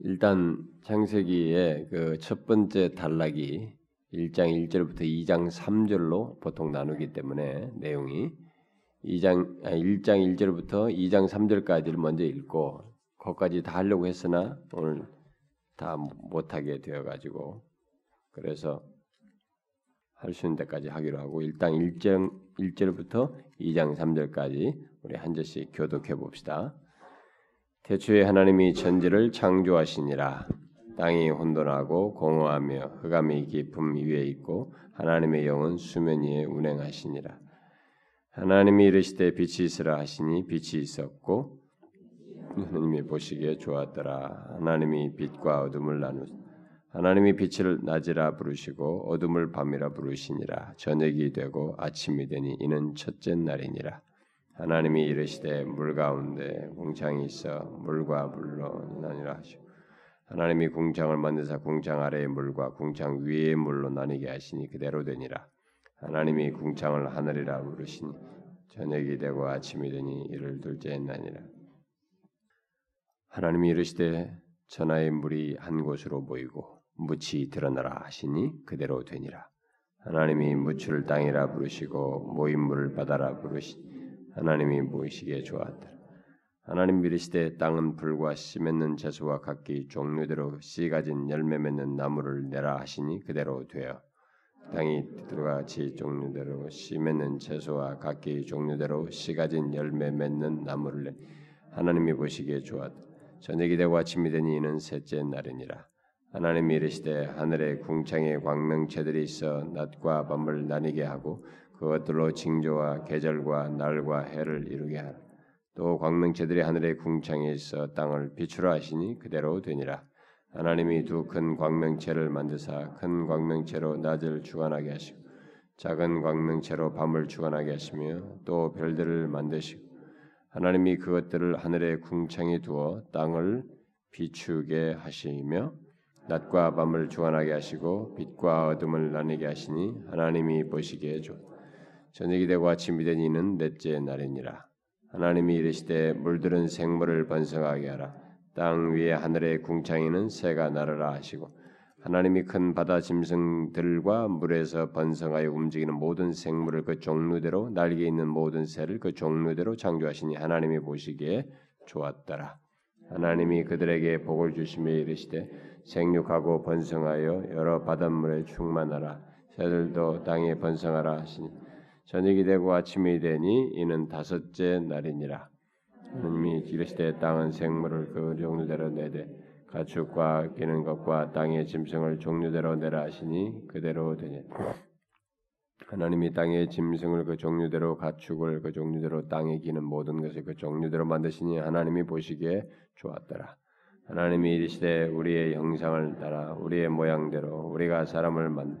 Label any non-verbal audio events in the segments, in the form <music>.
일단 창세기의 그 첫 번째 단락이 1장 1절부터 2장 3절로 보통 나누기 때문에 내용이 2장 1장 1절부터 2장 3절까지를 먼저 읽고 거기까지 다 하려고 했으나 오늘 다 못하게 되어 가지고 그래서 할 수 있는 데까지 하기로 하고 일단 1장 1절부터 2장 3절까지 우리 한 절씩 교독해 봅시다. 태초에 하나님이 천지를 창조하시니라. 땅이 혼돈하고 공허하며 흑암이 깊음 위에 있고 하나님의 영은 수면 위에 운행하시니라. 하나님이 이르시되 빛이 있으라 하시니 빛이 있었고 하나님이 보시기에 좋았더라. 하나님이 빛과 어둠을 나누 하나님이 빛을 낮이라 부르시고 어둠을 밤이라 부르시니라. 저녁이 되고 아침이 되니 이는 첫째 날이니라 하나님이 이르시되 물 가운데 궁창이 있어 물과 물로 나뉘라 하시고 하나님이 궁창을 만드사 궁창 아래의 물과 궁창 위의 물로 나뉘게 하시니 그대로 되니라. 하나님이 궁창을 하늘이라 부르시니 저녁이 되고 아침이 되니 이를 둘째 날이라. 하나님이 이르시되 천하의 물이 한 곳으로 모이고 묻이 드러나라 하시니 그대로 되니라. 하나님이 묻을 땅이라 부르시고 모인 물을 바다라 부르시니 하나님이 보이시기에 좋았다. 하나님 미르시되 땅은 불과 씨 맺는 채소와 각기 종류대로 씨 가진 열매 맺는 나무를 내라 하시니 그대로 되어 땅이 들과 같이 종류대로 씨 맺는 채소와 각기 종류대로 씨 가진 열매 맺는 나무를 내 하나님이 보시기에 좋았다. 저녁이 되고 아침이 되니 이는 셋째 날이니라. 하나님이 이르시되 하늘에 궁창의 광명체들이 있어 낮과 밤을 나뉘게 하고 그것들로 징조와 계절과 날과 해를 이루게 하라. 또 광명체들이 하늘의 궁창에 있어 땅을 비추라 하시니 그대로 되니라. 하나님이 두 큰 광명체를 만드사 큰 광명체로 낮을 주관하게 하시고 작은 광명체로 밤을 주관하게 하시며 또 별들을 만드시고 하나님이 그것들을 하늘의 궁창에 두어 땅을 비추게 하시며 낮과 밤을 주관하게 하시고 빛과 어둠을 나뉘게 하시니 하나님이 보시기에 좋. 저녁이 되고 아침이 되니 이는 넷째 날이니라. 하나님이 이르시되 물들은 생물을 번성하게 하라. 땅 위에 하늘의 궁창에는 새가 날아라 하시고 하나님이 큰 바다 짐승들과 물에서 번성하여 움직이는 모든 생물을 그 종류대로 날개 있는 모든 새를 그 종류대로 창조하시니 하나님이 보시기에 좋았더라. 하나님이 그들에게 복을 주시며 이르시되 생육하고 번성하여 여러 바닷물에 충만하라. 새들도 땅에 번성하라 하시니 저녁이 되고 아침이 되니 이는 다섯째 날이니라. 하나님이 이르시되 땅은 생물을 그 종류대로 내되 가축과 기는 것과 땅의 짐승을 종류대로 내라 하시니 그대로 되니 하나님이 땅의 짐승을 그 종류대로 가축을 그 종류대로 땅에 기는 모든 것을 그 종류대로 만드시니 하나님이 보시기에 좋았더라. 하나님이 이르시되 우리의 형상을 따라 우리의 모양대로 우리가 사람을 만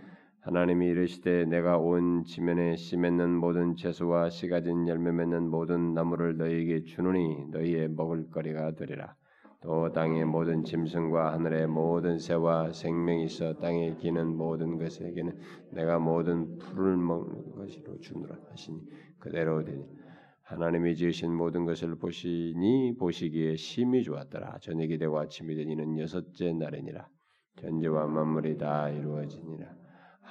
하나님이 이르시되 내가 온 지면에 씨 맺는 모든 채소와 씨 가진 열매 맺는 모든 나무를 너희에게 주노니 너희의 먹을 거리가 되리라. 또 땅의 모든 짐승과 하늘의 모든 새와 생명이 있어 땅에 기는 모든 것에게는 내가 모든 풀을 먹는 것으로 주노라 하시니 그대로 되니 하나님이 지으신 모든 것을 보시니 보시기에 심히 좋았더라. 저녁이 되고 아침이 되니는 여섯째 날이니라. 전제와 만물이 다 이루어지니라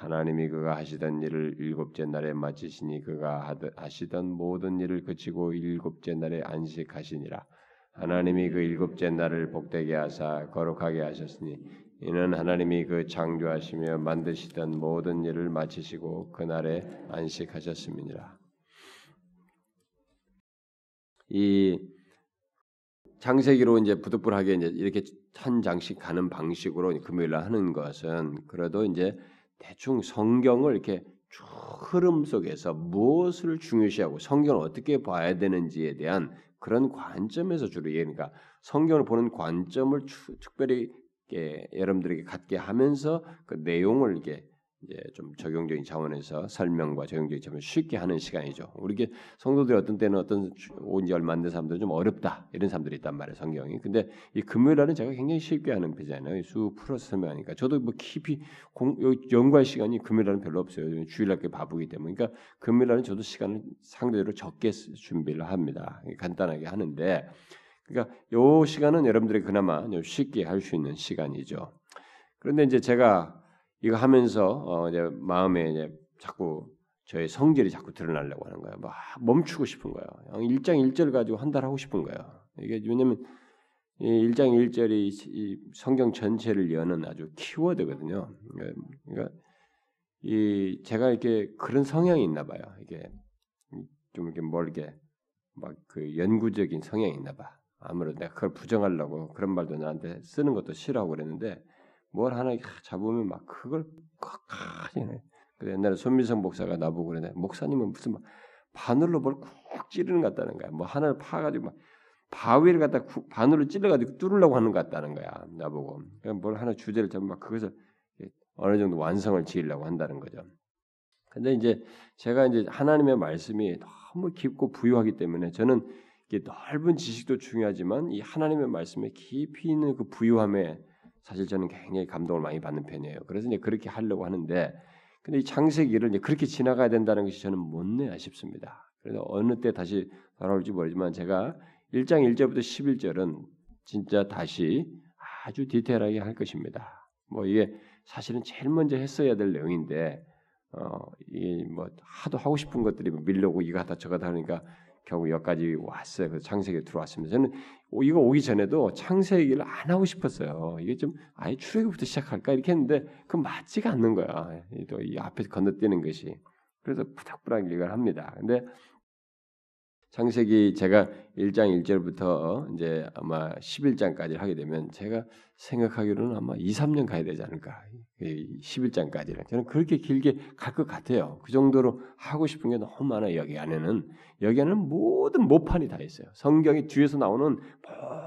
하나님이 그가 하시던 일을 일곱째 날에 마치시니 그가 하시던 모든 일을 그치고 일곱째 날에 안식하시니라 하나님이 그 일곱째 날을 복되게 하사 거룩하게 하셨으니 이는 하나님이 그 창조하시며 만드시던 모든 일을 마치시고 그날에 안식하셨음이니라. 이 장세기로 이제 부득불하게 이제 이렇게 한 장씩 가는 방식으로 금요일 날 하는 것은 그래도 이제 대충 성경을 이렇게 쭉 흐름 속에서 무엇을 중요시하고 성경을 어떻게 봐야 되는지에 대한 그런 관점에서 주로 얘기하니까 성경을 보는 관점을 추, 특별히 여러분들에게 갖게 하면서 그 내용을 이게 이제 좀 적용적인 차원에서 설명과 적용적인 차원에서 쉽게 하는 시간이죠. 우리 성도들이 어떤 때는 어떤 온지 얼마 안 된 사람들은 좀 어렵다 이런 사람들이 있단 말이에요 성경이. 근데 이 금요일날은 제가 굉장히 쉽게 하는 편이잖아요. 수 풀어서 설명하니까 저도 뭐 깊이 공, 연구할 시간이 금요일날은 별로 없어요. 주일날 게 바쁘기 때문에. 그러니까 금요일날은 저도 시간을 상대적으로 적게 준비를 합니다. 간단하게 하는데. 그러니까 요 시간은 여러분들이 그나마 쉽게 할 수 있는 시간이죠. 그런데 이제 제가 이거 하면서 어 이제 마음에 이제 자꾸 저의 성질이 자꾸 드러나려고 하는 거예요. 막 멈추고 싶은 거예요. 1장 1절 가지고 한 달 하고 싶은 거예요. 이게 왜냐면 이 1장 1절이 이 성경 전체를 여는 아주 키워드거든요. 그러니까 이 제가 이렇게 그런 성향이 있나 봐요. 이게 좀 이렇게 뭘 이렇게 막 그 연구적인 성향이 있나 봐. 아무래도 내가 그걸 부정하려고 그런 말도 나한테 쓰는 것도 싫어하고 그랬는데 뭘 하나 잡으면 막 그걸 꽉하지 그래 옛날에 손민성 목사가 나보고 그러네. 목사님은 무슨 막 바늘로 뭘 쿡 찌르는 것 같다는 거야. 뭐 하나를 파가지고 막 바위를 갖다 바늘로 찔러가지고 뚫으려고 하는 것 같다는 거야. 나보고. 뭘 하나 주제를 잡으면 막 그것을 어느 정도 완성을 지으려고 한다는 거죠. 근데 이제 제가 이제 하나님의 말씀이 너무 깊고 부유하기 때문에 저는 넓은 지식도 중요하지만 이 하나님의 말씀에 깊이 있는 그 부유함에 사실 저는 굉장히 감동을 많이 받는 편이에요. 그래서 이제 그렇게 하려고 하는데 근데 이 창세기를 이제 그렇게 지나가야 된다는 것이 저는 못내야 싶습니다. 그래서 어느 때 다시 돌아올지 모르지만 제가 1장 1절부터 11절은 진짜 다시 아주 디테일하게 할 것입니다. 뭐 이게 사실은 제일 먼저 했어야 될 내용인데 어, 이뭐 하도 하고 싶은 것들이 밀려고 이거 하다 저거 하니까 결국 여기까지 왔어요. 그래서 창세기에 들어왔습니다. 저는 이거 오기 전에도 창세기를 안 하고 싶었어요. 이게 좀 아예 출애굽부터 시작할까 이렇게 했는데 그 맞지가 않는 거야. 또 이 앞에 건너뛰는 것이. 그래서 부탁부탁 이걸 합니다. 근데 창세기 제가 1장 1절부터 이제 아마 11장까지 하게 되면 제가 생각하기로는 아마 2, 3년 가야 되지 않을까. 11장까지는 저는 그렇게 길게 갈 것 같아요. 그 정도로 하고 싶은 게 너무 많아요. 여기 안에는 여기 안에는 모든 모판이 다 있어요. 성경이 뒤에서 나오는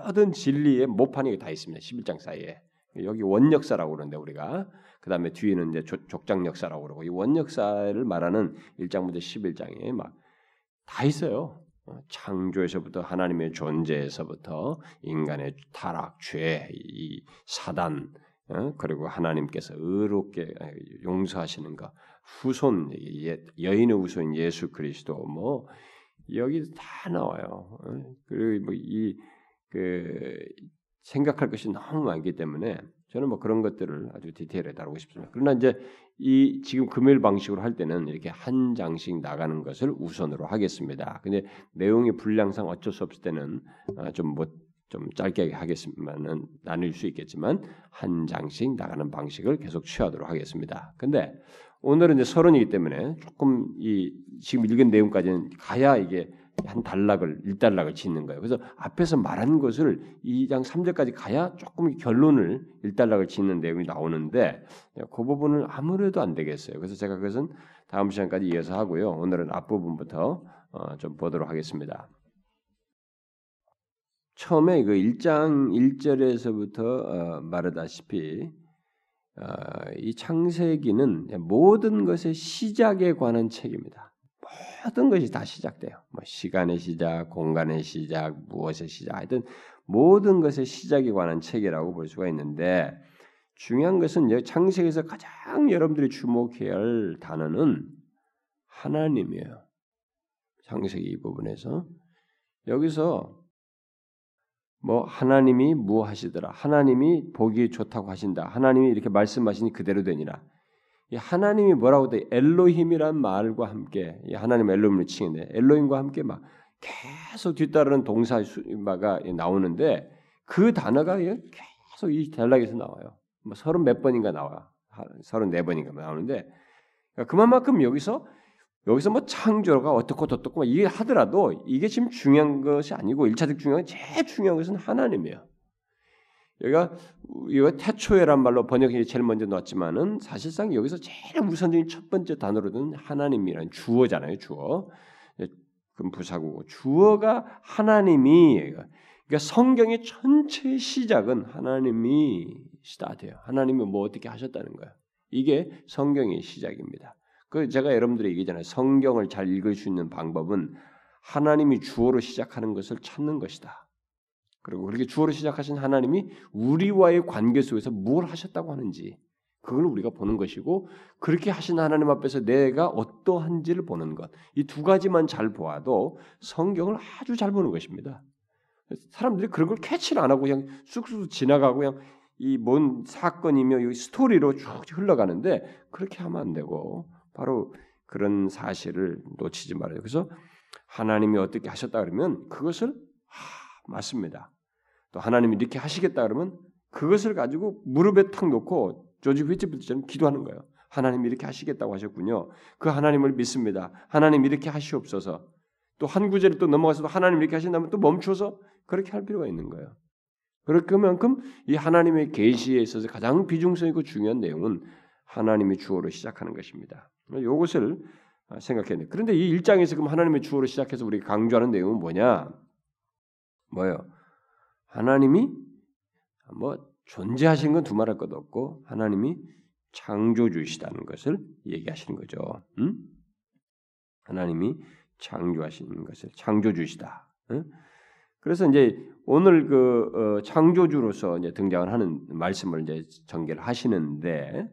모든 진리의 모판이 다 있습니다. 11장 사이에 여기 원역사라고 그러는데 우리가 그 다음에 뒤에는 이제 족장 역사라고 그러고 이 원역사를 말하는 1장부터 11장에 막 다 있어요. 어, 창조에서부터 하나님의 존재에서부터 인간의 타락, 죄, 이 사단, 어, 그리고 하나님께서 의롭게 용서하시는 것, 후손 여인의 후손 예수 그리스도 뭐 여기 다 나와요. 어, 그리고 뭐이그 생각할 것이 너무 많기 때문에 저는 뭐 그런 것들을 아주 디테일하게 다루고 싶습니다. 그러나 이제 이 지금 금요일 방식으로 할 때는 이렇게 한 장씩 나가는 것을 우선으로 하겠습니다. 근데 내용의 분량상 어쩔 수 없을 때는 아, 좀뭐좀 뭐, 짧게 하겠지만은 나눌 수 있겠지만 한 장씩 나가는 방식을 계속 취하도록 하겠습니다. 근데 오늘은 이제 서론이기 때문에 조금 이 지금 읽은 내용까지는 가야 이게 한 단락을 일단락을 짓는 거예요. 그래서 앞에서 말한 것을 2장 3절까지 가야 조금 결론을 일단락을 짓는 내용이 나오는데 그 부분을 아무래도 안 되겠어요. 그래서 제가 그것은 다음 시간까지 이어서 하고요. 오늘은 앞부분부터 어, 좀 보도록 하겠습니다. 처음에 그 1장 1절에서부터 어, 말하다시피 어, 이 창세기는 모든 것의 시작에 관한 책입니다. 모든 것이 다 시작돼요. 뭐 시간의 시작, 공간의 시작, 무엇의 시작, 하여튼 모든 것의 시작에 관한 책이라고 볼 수가 있는데 중요한 것은 창세기에서 가장 여러분들이 주목해야 할 단어는 하나님이에요. 창세기 이 부분에서 여기서 뭐 하나님이 무하시더라. 하나님이 보기 좋다고 하신다. 하나님이 이렇게 말씀하시니 그대로 되니라. 하나님이 뭐라고 돼? 엘로힘이란 말과 함께 하나님 엘로힘을 치는데 엘로힘과 함께 막 계속 뒤따르는 동사가 나오는데 그 단어가 계속 이 단락에서 나와요. 뭐 서른 몇 번인가 나와. 서른 네 번인가 나오는데 그러니까 그만큼 여기서 여기서 뭐 창조가 어떻고 어떻고 이게 하더라도 이게 지금 중요한 것이 아니고 일차적 중요한 제일 중요한 것은 하나님이에요. 여기가 이거 태초에란 말로 번역이 제일 먼저 넣었지만은 사실상 여기서 제일 우선적인 첫 번째 단어로는 하나님이라는 주어잖아요. 주어. 그럼 부사고 주어가 하나님이 그러니까 성경의 전체 시작은 하나님이 스타트예요. 하나님이 뭐 어떻게 하셨다는 거예요. 이게 성경의 시작입니다. 그 제가 여러분들이 얘기잖아요. 성경을 잘 읽을 수 있는 방법은 하나님이 주어로 시작하는 것을 찾는 것이다. 그리고 그렇게 주어로 시작하신 하나님이 우리와의 관계 속에서 뭘 하셨다고 하는지 그걸 우리가 보는 것이고 그렇게 하신 하나님 앞에서 내가 어떠한지를 보는 것. 이 두 가지만 잘 보아도 성경을 아주 잘 보는 것입니다. 사람들이 그런 걸 캐치를 안 하고 그냥 쑥쑥 지나가고 그냥 이 뭔 사건이며 이 스토리로 쭉 흘러가는데 그렇게 하면 안 되고 바로 그런 사실을 놓치지 말아요. 그래서 하나님이 어떻게 하셨다 그러면 그것을 아, 맞습니다. 또 하나님이 이렇게 하시겠다 그러면 그것을 가지고 무릎에 탁 놓고 조지 휘츠필드처럼 기도하는 거예요. 하나님이 이렇게 하시겠다고 하셨군요. 그 하나님을 믿습니다. 하나님 이렇게 하시옵소서. 또 한 구절을 또 넘어가서도 하나님 이렇게 하신다면 또 멈춰서 그렇게 할 필요가 있는 거예요. 그렇게만큼 이 하나님의 계시에 있어서 가장 비중성 있고 중요한 내용은 하나님의 주어로 시작하는 것입니다. 이것을 생각해야 돼. 그런데 이 1장에서 그럼 하나님의 주어로 시작해서 우리가 강조하는 내용은 뭐냐? 뭐예요? 하나님이 뭐 존재하신 건 두말할 것도 없고 하나님이 창조주시다는 것을 얘기하시는 거죠. 음? 하나님이 창조하시는 것을 창조주시다. 음? 그래서 이제 오늘 그 어, 창조주로서 이제 등장을 하는 말씀을 이제 전개를 하시는데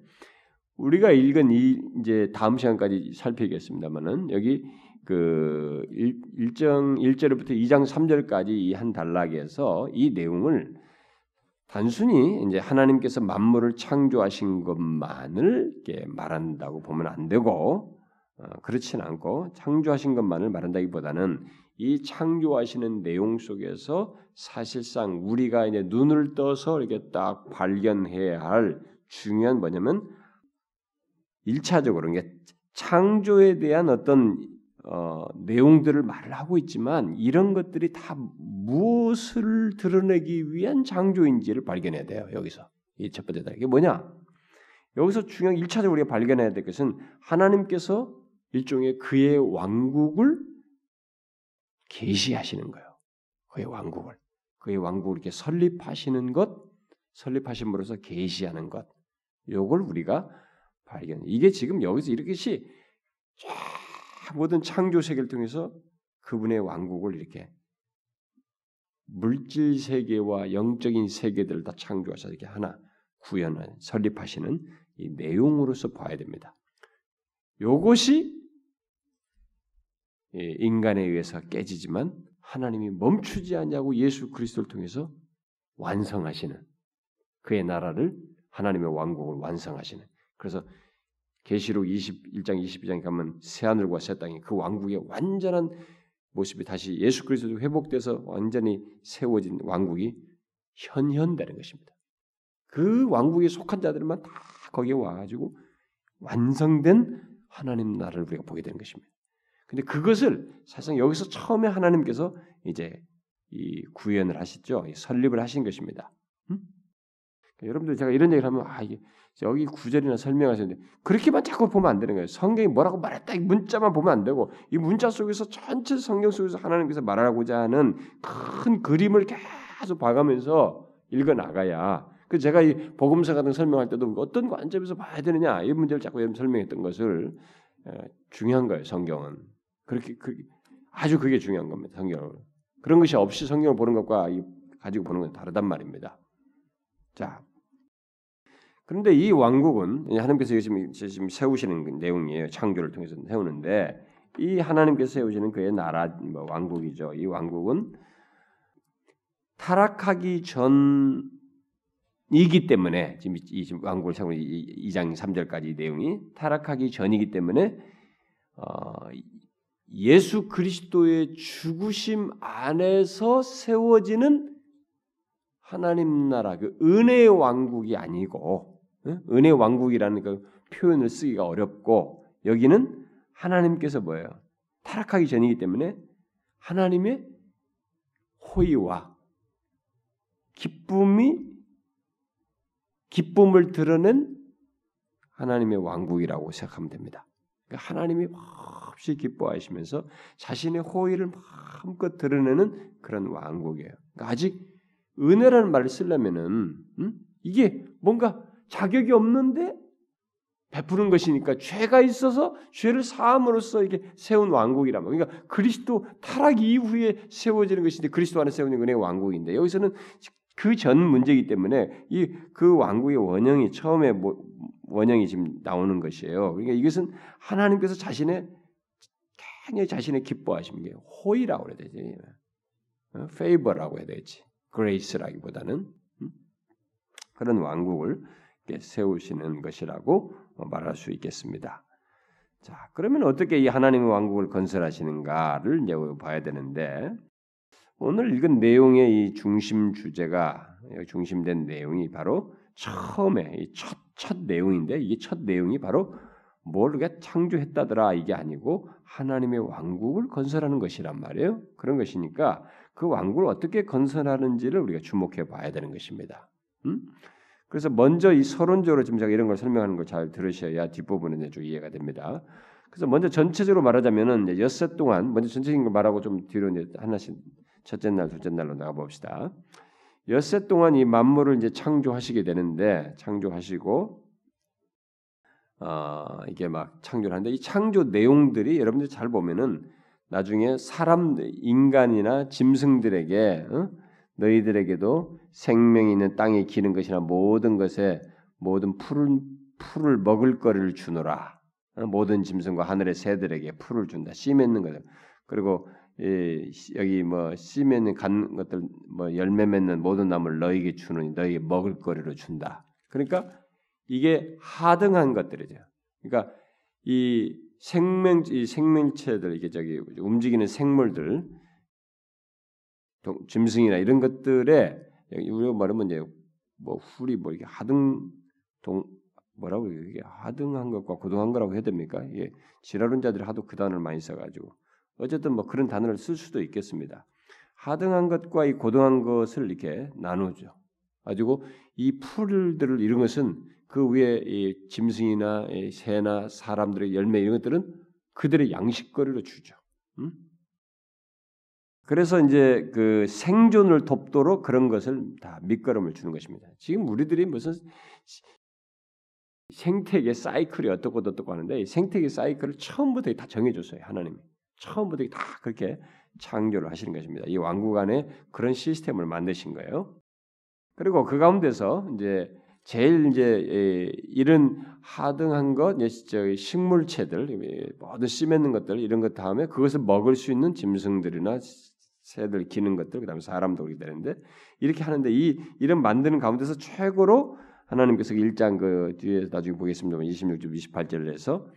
우리가 읽은 이 이제 다음 시간까지 살피겠습니다만은 여기 그 1 정 1절부터 2장 3절까지 이 한 단락에서 이 내용을 단순히 이제 하나님께서 만물을 창조하신 것만을 말한다고 보면 안 되고 어, 그렇지는 않고 창조하신 것만을 말한다기보다는 이 창조하시는 내용 속에서 사실상 우리가 이제 눈을 떠서 이렇게 딱 발견해야 할 중요한 뭐냐면 일차적으로 이게 창조에 대한 어떤 어, 내용들을 말을 하고 있지만 이런 것들이 다 무엇을 드러내기 위한 창조인지를 발견해야 돼요. 여기서 이 첫 번째다. 이게 뭐냐? 여기서 중요한 1차적으로 우리가 발견해야 될 것은 하나님께서 일종의 그의 왕국을 계시하시는 거예요. 그의 왕국을 그의 왕국을 이렇게 설립하시는 것, 설립하심으로써 계시하는 것. 요걸 우리가 발견. 이게 지금 여기서 이렇게씩 모든 창조 세계를 통해서 그분의 왕국을 이렇게 물질 세계와 영적인 세계들을 다 창조하셔서 이렇게 하나 구현을 설립하시는 이 내용으로서 봐야 됩니다. 요것이 인간에 의해서 깨지지만 하나님이 멈추지 않냐고 예수 그리스도를 통해서 완성하시는 그의 나라를 하나님의 왕국을 완성하시는 그래서 계시록 21장 22장에 가면 새 하늘과 새 땅이 그 왕국의 완전한 모습이 다시 예수 그리스도 회복돼서 완전히 세워진 왕국이 현현되는 것입니다. 그 왕국에 속한 자들만 다 거기에 와가지고 완성된 하나님 나라를 우리가 보게 되는 것입니다. 근데 그것을 사실상 여기서 처음에 하나님께서 이제 이 구현을 하셨죠. 설립을 하신 것입니다. 음? 그러니까 여러분들 제가 이런 얘기를 하면 아 이게 여기 구절이나 설명하셨는데 그렇게만 자꾸 보면 안 되는 거예요. 성경이 뭐라고 말했다 이 문자만 보면 안 되고 이 문자 속에서 전체 성경 속에서 하나님께서 말하고자 하는 큰 그림을 계속 봐가면서 읽어 나가야. 그 제가 이 복음서 같은 설명할 때도 어떤 관점에서 봐야 되느냐 이 문제를 자꾸 설명했던 것을 중요한 거예요. 성경은 그렇게 그, 아주 그게 중요한 겁니다. 성경은 그런 것이 없이 성경을 보는 것과 가지고 보는 건 다르단 말입니다. 자, 그런데 이 왕국은 하나님께서 지금, 지금 세우시는 내용이에요. 창조를 통해서 세우는데 이 하나님께서 세우시는 그의 나라 뭐 왕국이죠. 이 왕국은 타락하기 전이기 때문에 지금 이 지금 왕국을 세우는 2장 3절까지 내용이 타락하기 전이기 때문에 어, 예수 그리스도의 죽으심 안에서 세워지는 하나님 나라 그 은혜의 왕국이 아니고 은혜 왕국이라는 그 표현을 쓰기가 어렵고 여기는 하나님께서 뭐예요? 타락하기 전이기 때문에 하나님의 호의와 기쁨이 기쁨을 드러낸 하나님의 왕국이라고 생각하면 됩니다. 그러니까 하나님이 몹시 기뻐하시면서 자신의 호의를 마음껏 드러내는 그런 왕국이에요. 그러니까 아직 은혜라는 말을 쓰려면은 음? 이게 뭔가 자격이 없는데 베푸는 것이니까 죄가 있어서 죄를 사함으로써 이게 세운 왕국이란 말이에요. 그러니까 그리스도 타락 이후에 세워지는 것인데 그리스도 안에 세우는 은혜의 왕국인데 여기서는 그 전 문제이기 때문에 이 그 왕국의 원형이 처음에 뭐, 원형이 지금 나오는 것이에요. 그러니까 이것은 하나님께서 자신의 굉장히 자신의 기뻐하시는 게 호의라고 해야 되지. 페이버라고 해야 되지. 그레이스라기보다는 음? 그런 왕국을 세우시는 것이라고 말할 수 있겠습니다. 자, 그러면 어떻게 이 하나님의 왕국을 건설하시는가를 이제 봐야 되는데 오늘 읽은 내용의 이 중심 주제가 중심된 내용이 바로 처음에 첫, 첫 내용인데 이게 첫 내용이 바로 뭘 우리가 창조했다더라 이게 아니고 하나님의 왕국을 건설하는 것이란 말이에요. 그런 것이니까 그 왕국을 어떻게 건설하는지를 우리가 주목해 봐야 되는 것입니다. 음? 그래서 먼저 이 서론적으로 지금 제가 이런 걸 설명하는 걸잘 들으셔야 뒷부분은 좀 이해가 됩니다. 그래서 먼저 전체적으로 말하자면은 엿새 동안 먼저 전체적인 걸 말하고 좀 뒤로 이제 하나씩 첫째 날, 둘째 날로 나가 봅시다. 엿새 동안 이 만물을 이제 창조하시게 되는데 창조하시고 어, 이게 막 창조를 하는데 이 창조 내용들이 여러분들 잘 보면은 나중에 사람 인간이나 짐승들에게 어? 너희들에게도 생명이 있는 땅에 기는 것이나 모든 것에 모든 풀을 풀을 먹을 거리를 주노라. 어? 모든 짐승과 하늘의 새들에게 풀을 준다. 씨 맺는 거죠. 그리고 이, 여기 뭐씨 맺는 간 것들 뭐 열매 맺는 모든 나무를 너에게 주는 너에게 먹을 거리로 준다. 그러니까 이게 하등한 것들이죠. 그러니까 이 생명 이 생명체들 이게 저기 움직이는 생물들 짐승이나 이런 것들에 우리가 말하면 이제 뭐 훌이 뭐 이게 하등 동 뭐라고 이게 하등한 것과 고등한 거라고 해야 됩니까? 이게 지라론자들이 하도 그 단어를 많이 써가지고 어쨌든 뭐 그런 단어를 쓸 수도 있겠습니다. 하등한 것과 이 고등한 것을 이렇게 나누죠. 가지고 이 풀들을 이런 것은 그 위에 이 짐승이나 이 새나 사람들의 열매 이런 것들은 그들의 양식거리로 주죠. 음? 그래서 이제 그 생존을 돕도록 그런 것을 다 밑거름을 주는 것입니다. 지금 우리들이 무슨 생태계 사이클이 어떻고 어떻고 하는데 생태계 사이클을 처음부터 다 정해줬어요 하나님이 처음부터 다 그렇게 창조를 하시는 것입니다. 이 왕국 안에 그런 시스템을 만드신 거예요. 그리고 그 가운데서 이제 제일 이제 이런 하등한 것, 식물체들, 모든 씨 맺는 것들 이런 것 다음에 그것을 먹을 수 있는 짐승들이나 새들 기는 것들 그다음에 사람도 그렇게 되는데 이렇게 하는데 이 이런 만드는 가운데서 최고로 하나님께서 1장 그 뒤에 나중에 보겠습니다만 26절 28절을 해서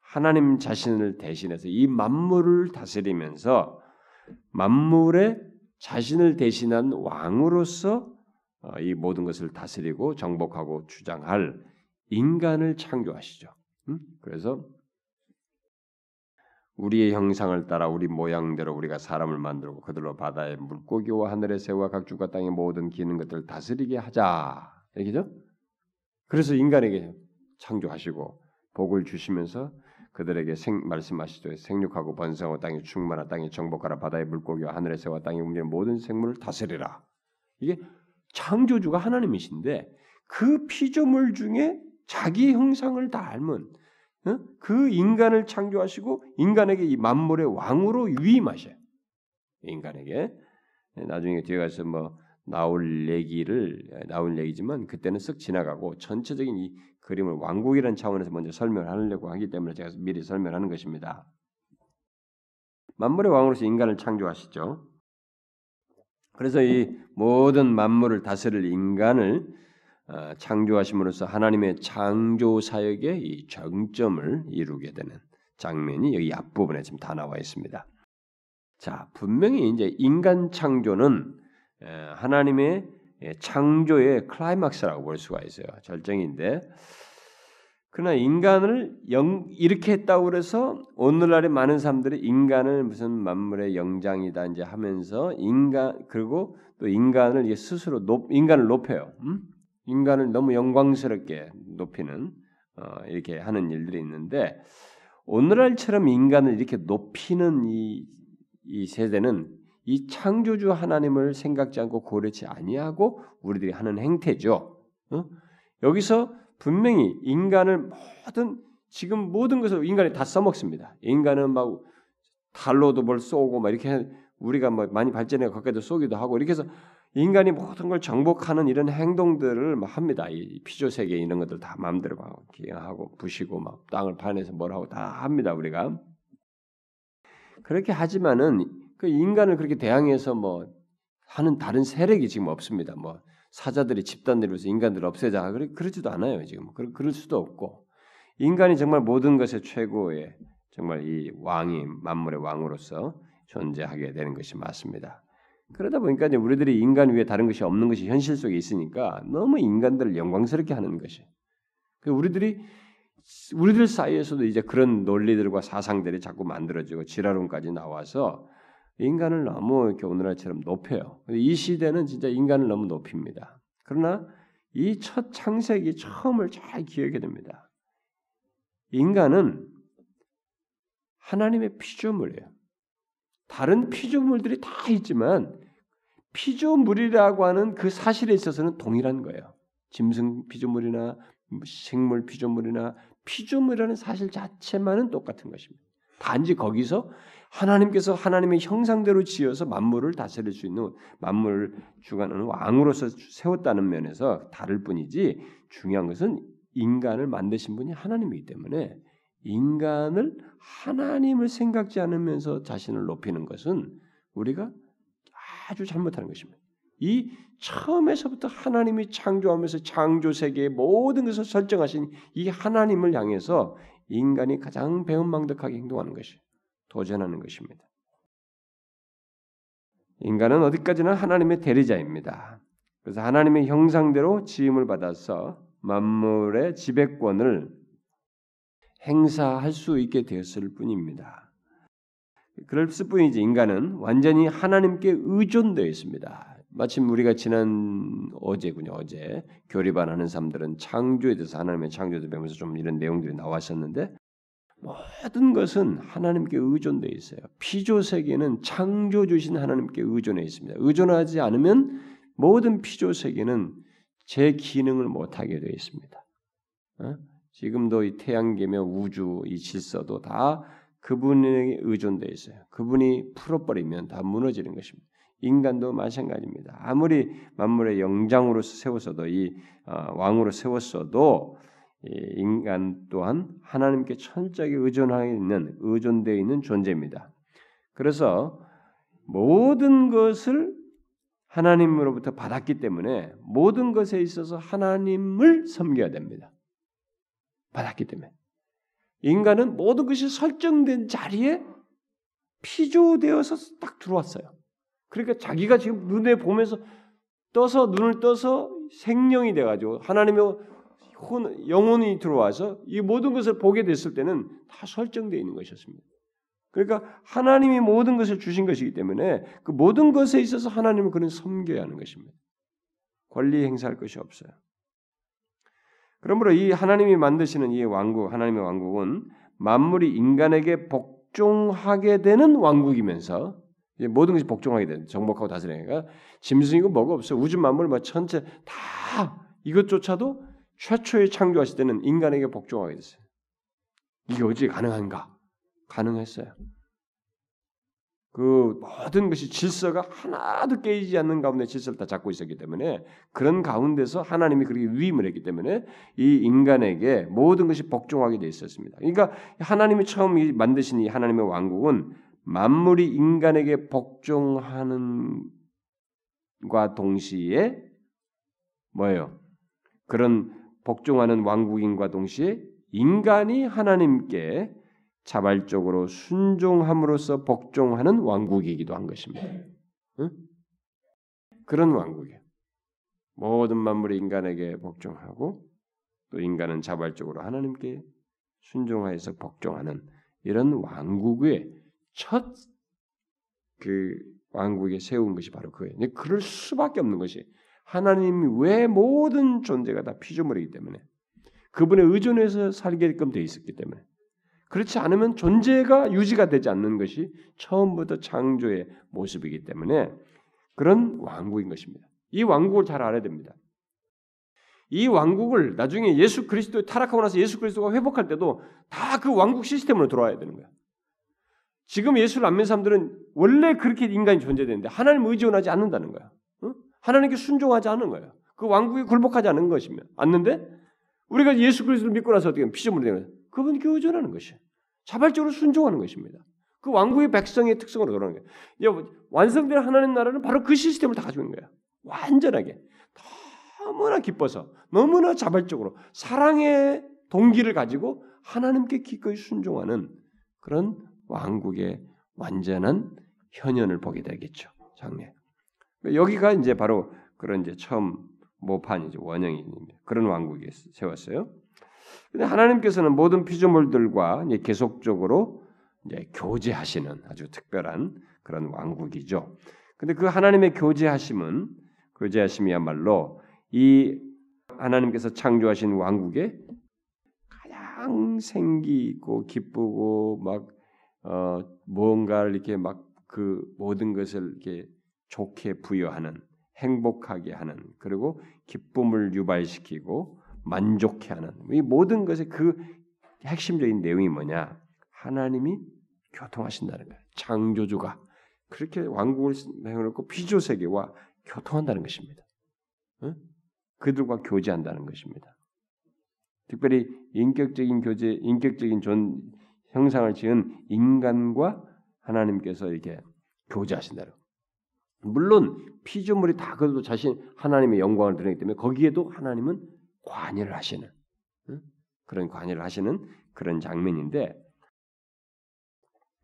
하나님 자신을 대신해서 이 만물을 다스리면서 만물의 자신을 대신한 왕으로서 어, 이 모든 것을 다스리고 정복하고 주장할 인간을 창조하시죠. 그래서 우리의 형상을 따라 우리 모양대로 우리가 사람을 만들고 그들로 바다의 물고기와 하늘의 새와 각주가 땅의 모든 기는 것들을 다스리게 하자. 얘기죠? 그래서 인간에게 창조하시고 복을 주시면서 그들에게 생, 말씀하시죠. 생육하고 번성하고 땅에 충만한 땅에 정복하라 바다의 물고기와 하늘의 새와 땅에 움직이는 모든 생물을 다스리라. 이게 창조주가 하나님이신데 그 피조물 중에 자기 형상을 다 닮은 그 인간을 창조하시고 인간에게 이 만물의 왕으로 위임하셔요. 인간에게 나중에 뒤에 가서 뭐 나올 얘기를 나올 얘기지만 그때는 쓱 지나가고 전체적인 이 그림을 왕국이라는 차원에서 먼저 설명하려고 하기 때문에 제가 미리 설명하는 것입니다. 만물의 왕으로서 인간을 창조하시죠. 그래서 이 모든 만물을 다스릴 인간을 어, 창조하심으로써 하나님의 창조 사역의 이 정점을 이루게 되는 장면이 여기 앞부분에 지금 다 나와 있습니다. 자, 분명히 이제 인간 창조는 하나님의 창조의 클라이막스라고 볼 수가 있어요. 절정인데 그러나 인간을 영, 이렇게 했다고 그래서 오늘날의 많은 사람들이 인간을 무슨 만물의 영장이다 이제 하면서 인간 그리고 또 인간을 스스로 높, 인간을 높여요. 음? 인간을 너무 영광스럽게 높이는 어, 이렇게 하는 일들이 있는데 오늘날처럼 인간을 이렇게 높이는 이, 이 세대는 이 창조주 하나님을 생각지 않고 고려치 아니하고 우리들이 하는 행태죠. 어? 여기서 분명히 인간을 모든 지금 모든 것을 인간이 다 써먹습니다. 인간은 막 달로도 뭘 쏘고 막 이렇게 우리가 뭐 많이 발전해 가까이도 쏘기도 하고 이렇게 해서 인간이 모든 걸 정복하는 이런 행동들을 막 합니다. 이 피조 세계 이런 것들 다 마음대로 막 하고 부시고 막 땅을 파내서 뭘 하고 다 합니다. 우리가 그렇게 하지만은 그 인간을 그렇게 대항해서 뭐 하는 다른 세력이 지금 없습니다. 뭐 사자들이 집단들로서 인간들을 없애자 그러, 그러지도 않아요. 지금 그럴, 그럴 수도 없고 인간이 정말 모든 것의 최고의 정말 이 왕이 만물의 왕으로서 존재하게 되는 것이 맞습니다. 그러다 보니까 이제 우리들이 인간 위에 다른 것이 없는 것이 현실 속에 있으니까 너무 인간들을 영광스럽게 하는 것이. 그 우리들이 우리들 사이에서도 이제 그런 논리들과 사상들이 자꾸 만들어지고 지라론까지 나와서 인간을 너무 이렇게 오늘날처럼 높여요. 이 시대는 진짜 인간을 너무 높입니다. 그러나 이 첫 창세기 처음을 잘 기억해야 됩니다. 인간은 하나님의 피조물이에요. 다른 피조물들이 다 있지만 피조물이라고 하는 그 사실에 있어서는 동일한 거예요. 짐승 피조물이나 생물 피조물이나 피조물이라는 사실 자체만은 똑같은 것입니다. 단지 거기서 하나님께서 하나님의 형상대로 지어서 만물을 다스릴 수 있는 만물을 주관하는 왕으로서 세웠다는 면에서 다를 뿐이지 중요한 것은 인간을 만드신 분이 하나님이기 때문에 인간을 하나님을 생각지 않으면서 자신을 높이는 것은 우리가 아주 잘못하는 것입니다. 이 처음에서부터 하나님이 창조하면서 창조 세계의 모든 것을 설정하신 이 하나님을 향해서 인간이 가장 배은망덕하게 행동하는 것이 도전하는 것입니다. 인간은 어디까지나 하나님의 대리자입니다. 그래서 하나님의 형상대로 지음을 받아서 만물의 지배권을 행사할 수 있게 되었을 뿐입니다. 그럴 뿐이지 인간은 완전히 하나님께 의존되어 있습니다. 마침 우리가 지난 어제군요. 어제 교리반 하는 사람들은 창조에 대해서 하나님의 창조에 배우면서 좀 이런 내용들이 나왔었는데 모든 것은 하나님께 의존되어 있어요. 피조 세계는 창조 주신 하나님께 의존해 있습니다. 의존하지 않으면 모든 피조 세계는 제 기능을 못하게 되어 있습니다. 어? 지금도 이 태양계며 우주 이 질서도 다 그분에게 의존되어 있어요. 그분이 풀어버리면 다 무너지는 것입니다. 인간도 마찬가지입니다. 아무리 만물의 영장으로서 세웠어도 이 어, 왕으로 세웠어도 인간 또한 하나님께 철저하게 의존하고 있는 의존되어 있는 존재입니다. 그래서 모든 것을 하나님으로부터 받았기 때문에 모든 것에 있어서 하나님을 섬겨야 됩니다. 받았기 때문에 인간은 모든 것이 설정된 자리에 피조되어서 딱 들어왔어요. 그러니까 자기가 지금 눈에 보면서 떠서 눈을 떠서 생명이 돼가지고 하나님의 혼, 영혼이 들어와서 이 모든 것을 보게 됐을 때는 다 설정되어 있는 것이었습니다. 그러니까 하나님이 모든 것을 주신 것이기 때문에 그 모든 것에 있어서 하나님을 그는 섬겨야 하는 것입니다. 권리 행사할 것이 없어요. 그러므로 이 하나님이 만드시는 이 왕국, 하나님의 왕국은 만물이 인간에게 복종하게 되는 왕국이면서 모든 것이 복종하게 되는 정복하고 다스리니까 짐승이고 뭐가 없어 우주 만물 뭐 전체 다 이것조차도 최초에 창조하실 때는 인간에게 복종하게 됐어요. 이게 어찌 가능한가? 가능했어요. 그 모든 것이 질서가 하나도 깨지지 않는 가운데 질서를 다 잡고 있었기 때문에 그런 가운데서 하나님이 그렇게 위임을 했기 때문에 이 인간에게 모든 것이 복종하게 돼 있었습니다. 그러니까 하나님이 처음 만드신 이 하나님의 왕국은 만물이 인간에게 복종하는 과 동시에 뭐예요? 그런 복종하는 왕국인과 동시에 인간이 하나님께 자발적으로 순종함으로써 복종하는 왕국이기도 한 것입니다. 응? 그런 왕국이에요. 모든 만물이 인간에게 복종하고 또 인간은 자발적으로 하나님께 순종하여서 복종하는 이런 왕국의 첫 그 왕국에 세운 것이 바로 그예요. 그럴 수밖에 없는 것이 하나님이 왜 모든 존재가 다 피조물이기 때문에 그분의 의존해서 살게끔 돼 있었기 때문에 그렇지 않으면 존재가 유지가 되지 않는 것이 처음부터 창조의 모습이기 때문에 그런 왕국인 것입니다. 이 왕국을 잘 알아야 됩니다. 이 왕국을 나중에 예수 그리스도 타락하고 나서 예수 그리스도가 회복할 때도 다 그 왕국 시스템으로 돌아와야 되는 거야. 지금 예수를 안 믿는 사람들은 원래 그렇게 인간이 존재되는데 하나님 의존하지 않는다는 거야. 응? 하나님께 순종하지 않는 거야. 그 왕국에 굴복하지 않는 것이면 않는데 우리가 예수 그리스도를 믿고 나서 어떻게 피조물이 되는 거야. 그분께 의존하는 것이 자발적으로 순종하는 것입니다. 그 왕국의 백성의 특성으로 돌아가는 거예요. 완성된 하나님 나라는 바로 그 시스템을 다 가지고 있는 거야. 완전하게 너무나 기뻐서 너무나 자발적으로 사랑의 동기를 가지고 하나님께 기꺼이 순종하는 그런 왕국의 완전한 현현을 보게 되겠죠. 장래. 여기가 이제 바로 그런 이제 처음 모판이죠. 원형입니다. 그런 왕국이 세웠어요. 근데 하나님께서는 모든 피조물들과 계속적으로 교제하시는 아주 특별한 그런 왕국이죠. 근데 그 하나님의 교제하심은 교제하심이야말로 이 하나님께서 창조하신 왕국에 가장 생기 있고 기쁘고 막 어, 무언가를 이렇게 막 그 모든 것을 이렇게 좋게 부여하는 행복하게 하는 그리고 기쁨을 유발시키고 만족해 하는 이 모든 것의 그 핵심적인 내용이 뭐냐? 하나님이 교통하신다는 거예요. 창조주가 그렇게 왕국을 내놓고 피조 세계와 교통한다는 것입니다. 응? 그들과 교제한다는 것입니다. 특별히 인격적인 교제, 인격적인 존 형상을 지은 인간과 하나님께서 이렇게 교제하신다는. 물론 피조물이 다 그래도 자신 하나님의 영광을 드러내기 때문에 거기에도 하나님은 관여를 하시는 응? 그런 관여를 하시는 그런 장면인데,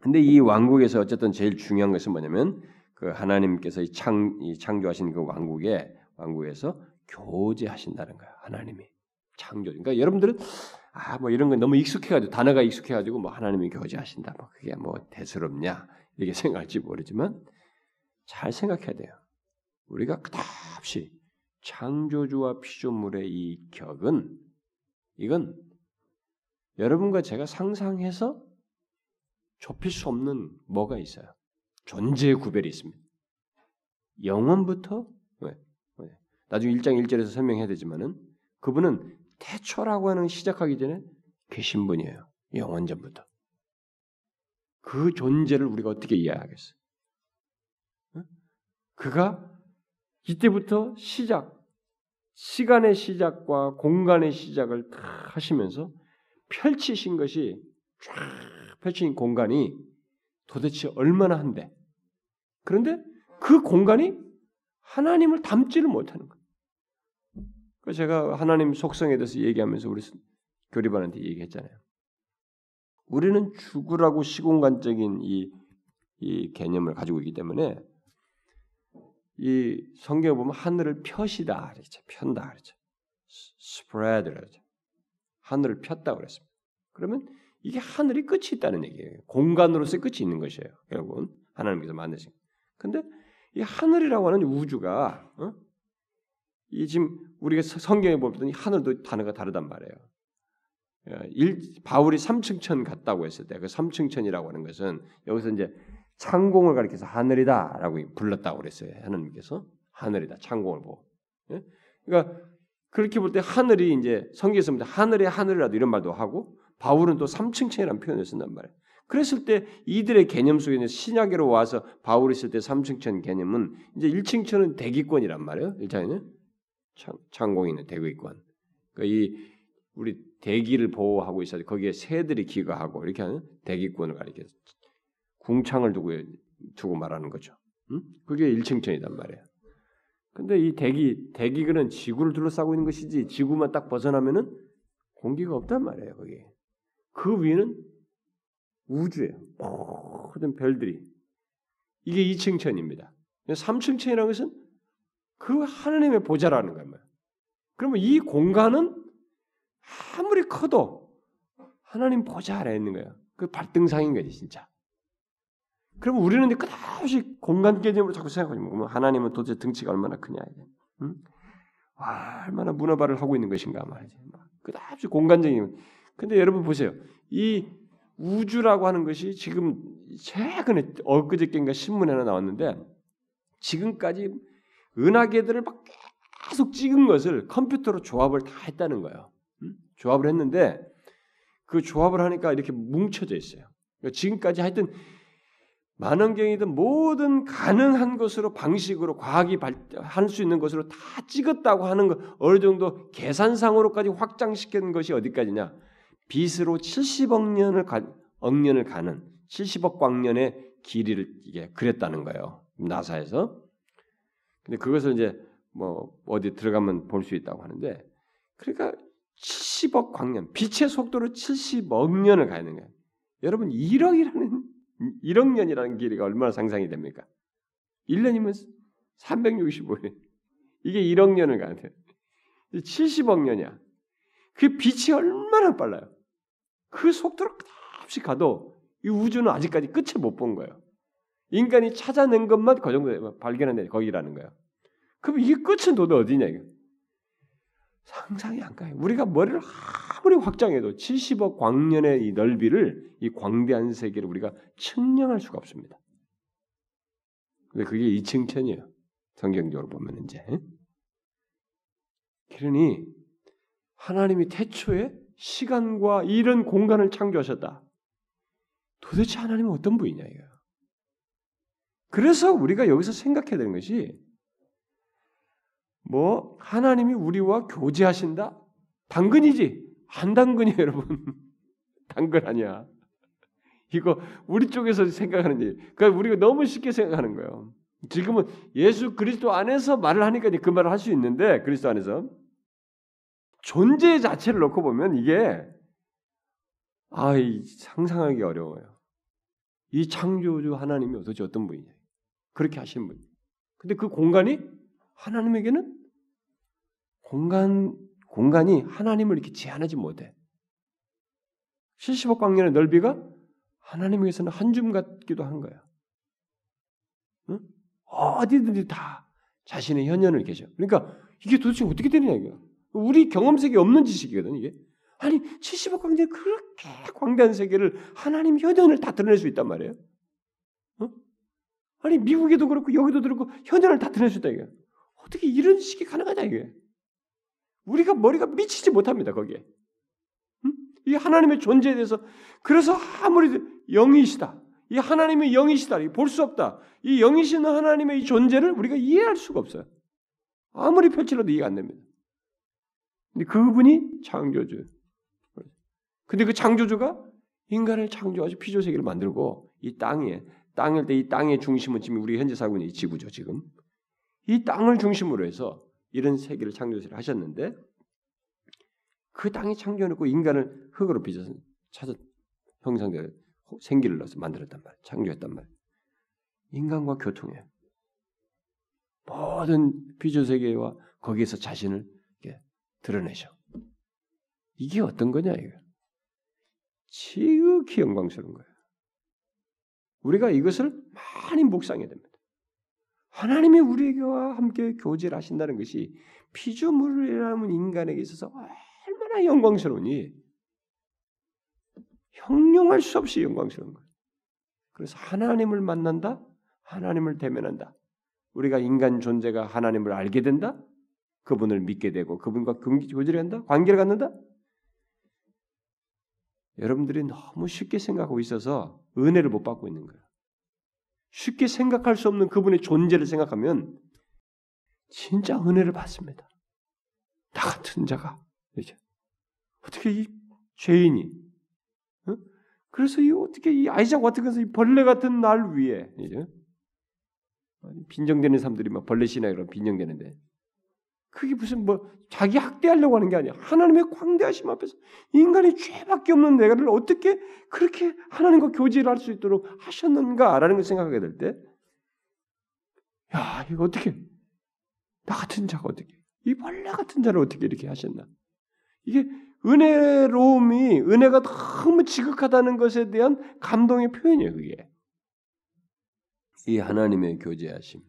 근데 이 왕국에서 어쨌든 제일 중요한 것은 뭐냐면 그 하나님께서 이 창, 이 창조하신 그 왕국에 왕국에서 교제하신다는 거야 하나님이 창조. 그러니까 여러분들은 아 뭐 이런 건 너무 익숙해가지고 단어가 익숙해가지고 뭐 하나님이 교제하신다. 뭐 그게 뭐 대수롭냐 이렇게 <laughs> 생각할지 모르지만 잘 생각해야 돼요. 우리가 그다없이 창조주와 피조물의 이 격은 이건 여러분과 제가 상상해서 좁힐 수 없는 뭐가 있어요. 존재의 구별이 있습니다. 영원부터 왜? 왜? 나중에 1장 1절에서 설명해야 되지만은 그분은 태초라고 하는 시작하기 전에 계신 분이에요. 영원 전부터. 그 존재를 우리가 어떻게 이해하겠어? 그가 이때부터 시작, 시간의 시작과 공간의 시작을 다 하시면서 펼치신 것이 쫙 펼친 공간이 도대체 얼마나 한데. 그런데 그 공간이 하나님을 담지를 못하는 거예요. 제가 하나님 속성에 대해서 얘기하면서 우리 교리반한테 얘기했잖아요. 우리는 죽으라고 시공간적인 이, 이 개념을 가지고 있기 때문에 이 성경에 보면 하늘을 펴시다 그랬죠. 편다 그랬죠. spread 그랬죠. 하늘을 폈다 그랬습니다. 그러면 이게 하늘이 끝이 있다는 얘기예요. 공간으로서의 끝이 있는 것이에요. 결국은 하나님께서 만드신. 근데 이 하늘이라고 하는 우주가 어? 이 지금 우리가 성경에 보면 하늘도 단어가 다르단 말이에요. 어, 일, 바울이 삼층천 갔다고 했을 때그 삼층천이라고 하는 것은 여기서 이제 창공을 가리켜서 하늘이다라고 불렀다고 그랬어요. 하나님께서 하늘이다 창공을 보고. 예? 그러니까 그렇게 볼 때 하늘이 이제 성경에서 하늘의 하늘이라도 이런 말도 하고 바울은 또 삼층천이라는 표현을 쓴단 말이에요. 그랬을 때 이들의 개념 속에 는 신약으로 와서 바울이 쓸 때 삼층천 개념은 이제 1층천은 대기권이란 말이에요. 일장에는 창, 공이 있는 대기권. 그러니까 이 우리 대기를 보호하고 있어야 거기에 새들이 기거하고 이렇게 하는 대기권을 가리켜서 궁창을 두고 두고 말하는 거죠. 응? 그게 1층천이단 말이에요. 근데 이 대기 대기근은 지구를 둘러싸고 있는 것이지 지구만 딱 벗어나면은 공기가 없단 말이에요. 거기 그 위는 우주예요. 모든 별들이 이게 2층천입니다. 3층천이라는 것은 그 하나님의 보좌라는 거예요. 그러면 이 공간은 아무리 커도 하나님 보좌 아래 있는 거예요. 그 발등상인 거지 진짜. 그러면 우리는 끝없이 공간 개념으로 자꾸 생각하면 그러면 하나님은 도대체 등치가 얼마나 크냐 이제. 응? 와, 얼마나 문어발을 하고 있는 것인가 말이지. 끝없이 공간적인. 근데 여러분 보세요. 이 우주라고 하는 것이 지금 최근에 엊그저께인가 신문에 하나 나왔는데 지금까지 은하계들을 막 계속 찍은 것을 컴퓨터로 조합을 다 했다는 거예요. 음? 조합을 했는데 그 조합을 하니까 이렇게 뭉쳐져 있어요. 그러니까 지금까지 하여튼 만원경이든 모든 가능한 것으로 방식으로 과학이 할 수 있는 것으로 다 찍었다고 하는 것 어느 정도 계산상으로까지 확장시킨 것이 어디까지냐? 빛으로 70억 년을 가, 억년을 가는 70억 광년의 길이를 이게 그렸다는 거예요. 나사에서. 근데 그것을 이제 뭐 어디 들어가면 볼 수 있다고 하는데 그러니까 70억 광년, 빛의 속도로 70억 년을 가야 되는 거예요. 여러분 1억이라는 1억 년이라는 길이가 얼마나 상상이 됩니까? 1년이면 365일. 이게 1억 년을 돼요. 70억 년이야. 그 빛이 얼마나 빨라요. 그 속도로 끝없이 가도 이 우주는 아직까지 끝을 못 본 거예요. 인간이 찾아낸 것만 그 정도 발견한 거기라는 거예요. 그럼 이게 끝은 도대체 어디냐 이거? 상상이 안 가요. 우리가 머리를 아무리 확장해도 70억 광년의 이 넓이를 이 광대한 세계를 우리가 측량할 수가 없습니다. 근데 그게 이층천이에요. 성경적으로 보면 이제. 그러니 하나님이 태초에 시간과 이런 공간을 창조하셨다. 도대체 하나님은 어떤 분이냐 이거야. 그래서 우리가 여기서 생각해야 되는 것이 뭐 하나님이 우리와 교제하신다? 당근이지. 안 당근이에요, 여러분. <laughs> 당근 아니야. 이거 우리 쪽에서 생각하는 일. 그러니까 우리가 너무 쉽게 생각하는 거예요. 지금은 예수 그리스도 안에서 말을 하니까 그 말을 할 수 있는데 그리스도 안에서 존재 자체를 놓고 보면 이게 아, 상상하기 어려워요. 이 창조주 하나님이 도대체 어떤 분이냐. 그렇게 하신 분. 근데 그 공간이 하나님에게는 공간 공간이 하나님을 이렇게 제한하지 못해. 70억 광년의 넓이가 하나님에게서는 한 줌 같기도 한 거야. 응? 어디든지 다 자신의 현현을 계셔. 그러니까 이게 도대체 어떻게 되느냐 이거. 우리 경험 세계 없는 지식이거든 이게. 아니 70억 광년 그렇게 광대한 세계를 하나님 현현을 다 드러낼 수 있단 말이에요. 어? 아니 미국에도 그렇고 여기도 그렇고 현현을 다 드러낼 수 있다 이게. 어떻게 이런 식이 가능하냐 이게. 우리가 머리가 미치지 못합니다 거기에. 음? 이 하나님의 존재에 대해서 그래서 아무리 영이시다. 이 하나님의 영이시다. 볼 수 없다. 이 영이신 하나님의 이 존재를 우리가 이해할 수가 없어요. 아무리 펼치려도 이해가 안 됩니다. 근데 그분이 창조주. 근데 그 창조주가 인간을 창조하시 피조 세계를 만들고 이 땅에 땅일 때 이 땅의 중심은 지금 우리 현재 살고 있는 이 지구죠 지금 이 땅을 중심으로 해서 이런 세계를 창조를 하셨는데 그 땅이 창조해놓고 인간을 흙으로 빚어서 찾아 형상대로 생기를 넣어서 만들었단 말이에요. 창조했단 말이에요. 인간과 교통해. 모든 비조 세계와 거기에서 자신을 드러내셔. 이게 어떤 거냐 이거. 지극히 영광스러운 거예요. 우리가 이것을 많이 묵상해야 됩니다. 하나님이 우리와 함께 교제를 하신다는 것이 피조물이라는 인간에게 있어서 얼마나 영광스러우니 형용할 수 없이 영광스러운 거예요. 그래서 하나님을 만난다, 하나님을 대면한다. 우리가 인간 존재가 하나님을 알게 된다, 그분을 믿게 되고 그분과 교제를 한다, 관계를 갖는다. 여러분들이 너무 쉽게 생각하고 있어서 은혜를 못 받고 있는 거예요. 쉽게 생각할 수 없는 그분의 존재를 생각하면 진짜 은혜를 받습니다. 나 같은 자가 이제 어떻게 이 죄인이 어? 그래서 이 어떻게 이 아이작 같은 것이 벌레 같은 날 위에 이제 빈정되는 사람들이 막 벌레 신앙 이런 빈정되는데 그게 무슨 뭐 자기 학대하려고 하는 게 아니야. 하나님의 광대하심 앞에서 인간이 죄밖에 없는 내가를 어떻게 그렇게 하나님과 교제를 할 수 있도록 하셨는가라는 걸 생각하게 될 때, 야 이거 어떻게 나 같은 자가 어떻게 이 벌레 같은 자를 어떻게 이렇게 하셨나? 이게 은혜로움이 은혜가 너무 지극하다는 것에 대한 감동의 표현이에요. 그게 이 하나님의 교제하심.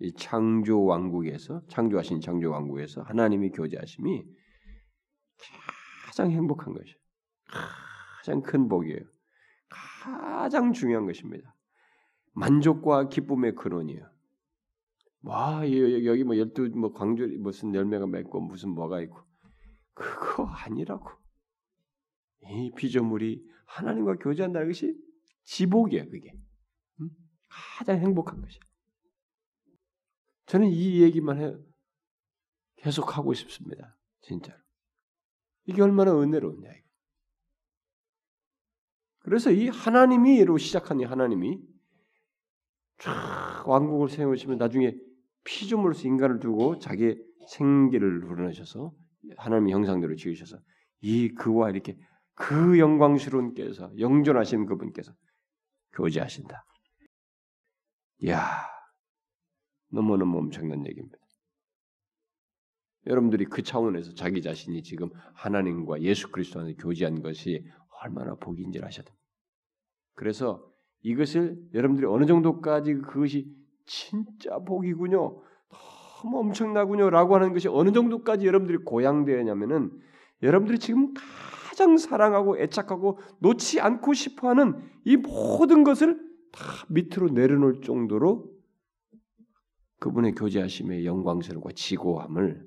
이 창조 왕국에서 창조하신 창조 왕국에서 하나님이 교제하심이 가장 행복한 것이에요. 가장 큰 복이에요. 가장 중요한 것입니다. 만족과 기쁨의 근원이에요. 와 여기 뭐 열두 뭐 광주 무슨 열매가 맺고 무슨 뭐가 있고 그거 아니라고. 이 피조물이 하나님과 교제한다는 것이 지복이에요. 그게 가장 행복한 것이. 저는 이 얘기만 해 계속 하고 싶습니다. 진짜로. 이게 얼마나 은혜로우냐 이거. 그래서 이 하나님이로 시작한 이 하나님이 쫙 왕국을 세우시면 나중에 피조물로서 인간을 두고 자기 생기를 우러내셔서 하나님의 형상대로 지으셔서 이 그와 이렇게 그 영광스러운 께서 영존하신 그분께서 교제하신다. 야 너무너무 엄청난 얘기입니다. 여러분들이 그 차원에서 자기 자신이 지금 하나님과 예수 그리스도 안에 교제한 것이 얼마나 복인지를 아셔야 됩니다. 그래서 이것을 여러분들이 어느 정도까지 그것이 진짜 복이군요. 너무 엄청나군요라고 하는 것이 어느 정도까지 여러분들이 고양되었냐면은 여러분들이 지금 가장 사랑하고 애착하고 놓지 않고 싶어하는 이 모든 것을 다 밑으로 내려놓을 정도로 그분의 교제하심의 영광스러움과 지고함을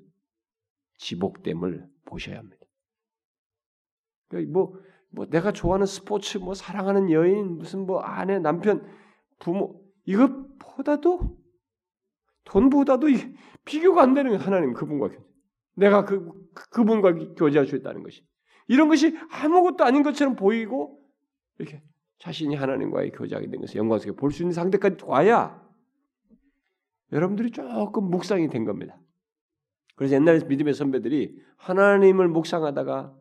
지복됨을 보셔야 합니다. 그러니까 뭐, 뭐 내가 좋아하는 스포츠, 뭐 사랑하는 여인, 무슨 뭐 아내, 남편, 부모 이것보다도 돈보다도 비교가 안 되는 하나님 그분과 교제. 내가 그 그분과 교제할 수 있다는 것이 이런 것이 아무것도 아닌 것처럼 보이고 이렇게 자신이 하나님과의 교제하게 된 것을 영광스럽게 볼 수 있는 상태까지 와야 여러분들이 조금 묵상이 된 겁니다. 그래서 옛날 믿음의 선배들이 하나님을 묵상하다가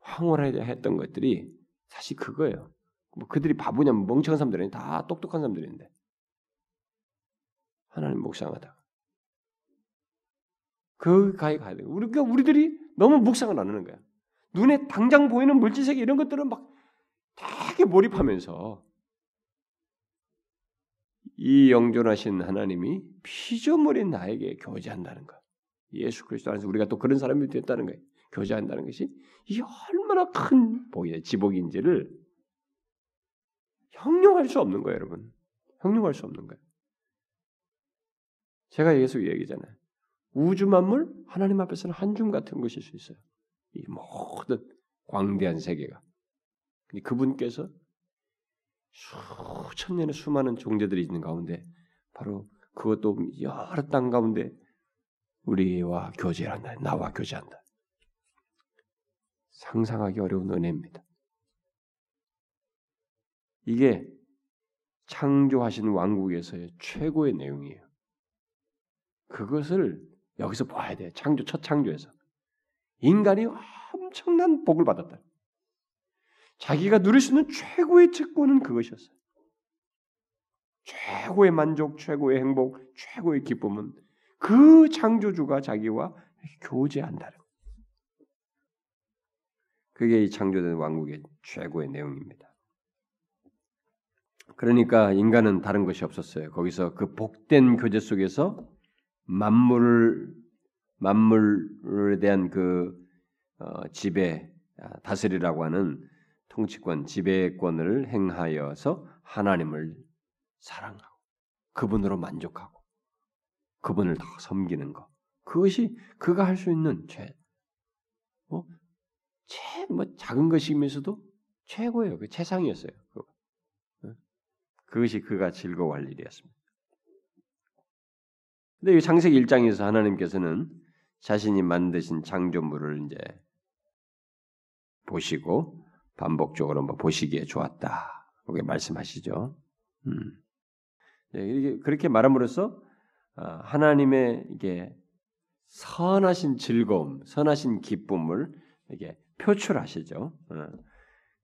황홀했던 것들이 사실 그거예요. 뭐 그들이 바보냐면 멍청한 사람들이 다 똑똑한 사람들인데 하나님 묵상하다가 그 가에 가야 돼요. 우리가 그러니까 우리들이 너무 묵상을 안 하는 거야. 눈에 당장 보이는 물질 세계 이런 것들은 막 되게 몰입하면서 이 영존하신 하나님이 피조물인 나에게 교제한다는 것. 예수 그리스도 안에서 우리가 또 그런 사람이 됐다는 거예요. 교제한다는 것이 이게 얼마나 큰 복이에요. 지복인지를 형용할 수 없는 거예요, 여러분. 형용할 수 없는 거예요. 제가 계속 얘기잖아요. 우주 만물 하나님 앞에서는 한 줌 같은 것일 수 있어요. 이 모든 광대한 세계가. 그분께서 수천 년의 수많은 종제들이 있는 가운데 바로 그것도 여러 땅 가운데 우리와 교제한다. 나와 교제한다. 상상하기 어려운 은혜입니다. 이게 창조하신 왕국에서의 최고의 내용이에요. 그것을 여기서 봐야 돼. 창조 첫 창조에서 인간이 엄청난 복을 받았다. 자기가 누릴 수 있는 최고의 특권은 그것이었어요. 최고의 만족, 최고의 행복, 최고의 기쁨은 그 창조주가 자기와 교제한다는 그게 이 창조된 왕국의 최고의 내용입니다. 그러니까 인간은 다른 것이 없었어요. 거기서 그 복된 교제 속에서 만물 만물에 대한 그 어, 지배 아, 다스리라고 하는 통치권 지배권을 행하여서 하나님을 사랑하고 그분으로 만족하고 그분을 더 섬기는 것 그것이 그가 할 수 있는 죄, 뭐, 최, 뭐 작은 것이면서도 최고예요. 그 최상이었어요. 그것이 그가 즐거워할 일이었습니다. 근데 이 창세기 1장에서 하나님께서는 자신이 만드신 창조물을 이제 보시고 반복적으로 뭐 보시기에 좋았다. 그렇게 말씀하시죠. 음. 네, 그렇게 말함으로써 아, 하나님의 이게 선하신 즐거움, 선하신 기쁨을 이게 표출하시죠. 어.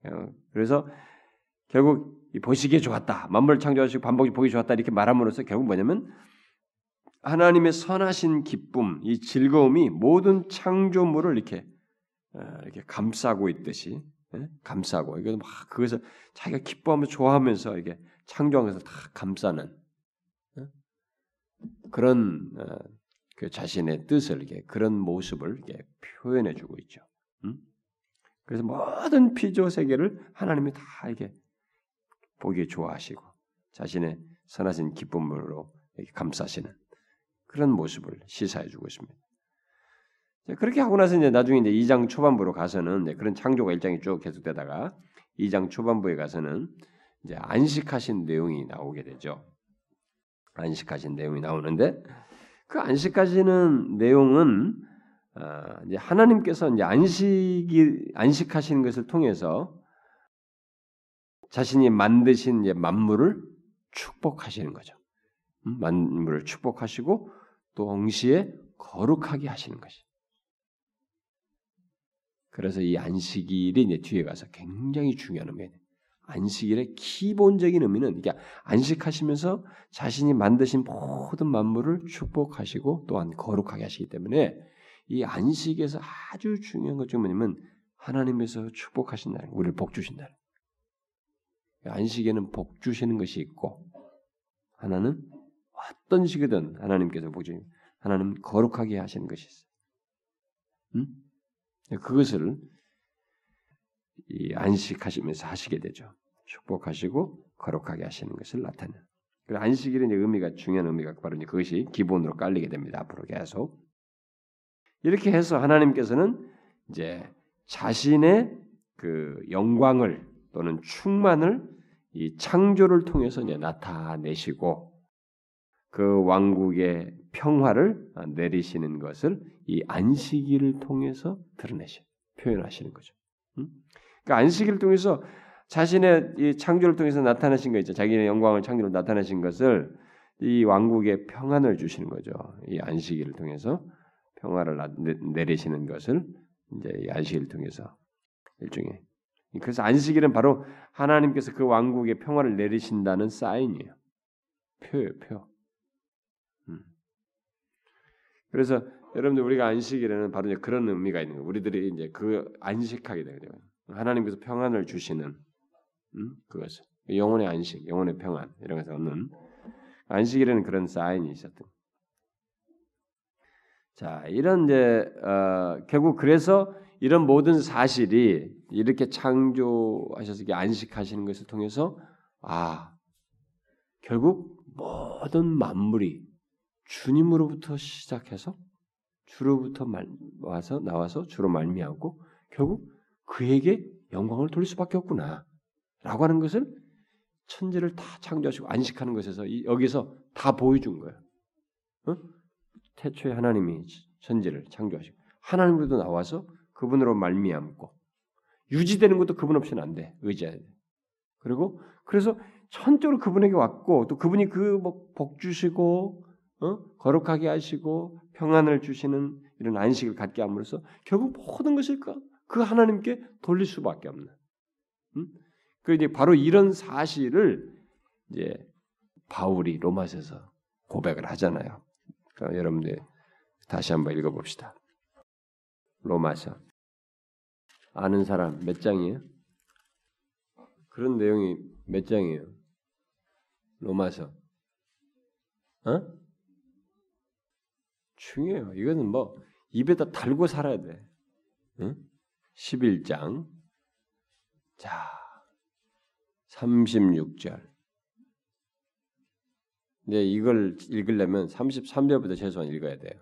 어, 그래서 결국 보시기에 좋았다. 만물 창조하시고 반복이 보기 좋았다. 이렇게 말함으로써 결국 뭐냐면 하나님의 선하신 기쁨, 이 즐거움이 모든 창조물을 이렇게 어, 이렇게 감싸고 있듯이 예? 감싸고 이거 막 그것을 자기가 기뻐하면서 좋아하면서 이게 창조하면서 다 감싸는 예? 그런 어, 그 자신의 뜻을 이렇게 그런 모습을 이렇게 표현해 주고 있죠. 음? 그래서 모든 피조 세계를 하나님이 다 이게 보기에 좋아하시고 자신의 선하신 기쁨으로 감싸시는 그런 모습을 시사해 주고 있습니다. 그렇게 하고 나서 이제 나중에 이제 2장 초반부로 가서는 그런 창조가 1장이 쭉 계속되다가 2장 초반부에 가서는 이제 안식하신 내용이 나오게 되죠. 안식하신 내용이 나오는데 그 안식하시는 내용은 어, 이제 하나님께서 이제 안식이 안식하시는 것을 통해서 자신이 만드신 이제 만물을 축복하시는 거죠. 음, 만물을 축복하시고 또 동시에 거룩하게 하시는 것이. 그래서 이 안식일이 이제 뒤에 가서 굉장히 중요한 의미예요. 안식일의 기본적인 의미는 이게 안식하시면서 자신이 만드신 모든 만물을 축복하시고 또한 거룩하게 하시기 때문에 이 안식에서 아주 중요한 것중 뭐냐면 하나님에서 축복하신 날, 우리를 복 주신 날. 안식에는 복 주시는 것이 있고 하나는 어떤 식이든 하나님께서 복 주신 하나님 거룩하게 하시는 것이 있어요. 음? 그것을 이 안식하시면서 하시게 되죠. 축복하시고 거룩하게 하시는 것을 나타내. 그 안식일의 의미가 중요한 의미가 바로 그것이 기본으로 깔리게 됩니다. 앞으로 계속 이렇게 해서 하나님께서는 이제 자신의 그 영광을 또는 충만을 이 창조를 통해서 이제 나타내시고 그 왕국의 평화를 내리시는 것을 이 안식일을 통해서 드러내시 표현하시는 거죠. 음? 그러니까 안식일을 통해서 자신의 이 창조를 통해서 나타내신 거 있죠. 자기의 영광을 창조로 나타내신 것을 이 왕국의 평안을 주시는 거죠. 이 안식일을 통해서 평화를 내리시는 것을 이제 안식일을 통해서 일종의 그래서 안식일은 바로 하나님께서 그 왕국의 평화를 내리신다는 사인이에요. 표예요, 표. 음. 그래서 여러분들 우리가 안식일에는 바로 이제 그런 의미가 있는 거예요. 우리들이 이제 그 안식하게 되거요 하나님께서 평안을 주시는 음? 그것을 영혼의 안식, 영혼의 평안 이런 것을 얻는 안식일에는 그런 사인이 있었던. 자, 이런 이제 어, 결국 그래서 이런 모든 사실이 이렇게 창조하셔서 이렇게 안식하시는 것을 통해서 아 결국 모든 만물이 주님으로부터 시작해서 주로부터 말, 와서 나와서 주로 말미암고 결국 그에게 영광을 돌릴 수밖에 없구나. 라고 하는 것을 천지를 다 창조하시고 안식하는 것에서 이, 여기서 다 보여준 거예요. 어? 태초에 하나님이 천지를 창조하시고 하나님으로도 나와서 그분으로 말미암고 유지되는 것도 그분 없이는 안 돼. 의지해야 돼. 그리고 그래서 천적으로 그분에게 왔고 또 그분이 그복 뭐 주시고 어? 거룩하게 하시고 평안을 주시는 이런 안식을 갖게 함으로써 결국 모든 것을 그, 그 하나님께 돌릴 수밖에 없는. 음? 그 이제 바로 이런 사실을 이제 바울이 로마서에서 고백을 하잖아요. 그러니까 여러분들 다시 한번 읽어봅시다. 로마서 아는 사람 몇 장이에요? 그런 내용이 몇 장이에요? 로마서 어? 중요해요. 이거는 뭐 입에다 달고 살아야 돼. 응? 11장 자 36절 근데 이걸 읽으려면 33절부터 최소한 읽어야 돼요.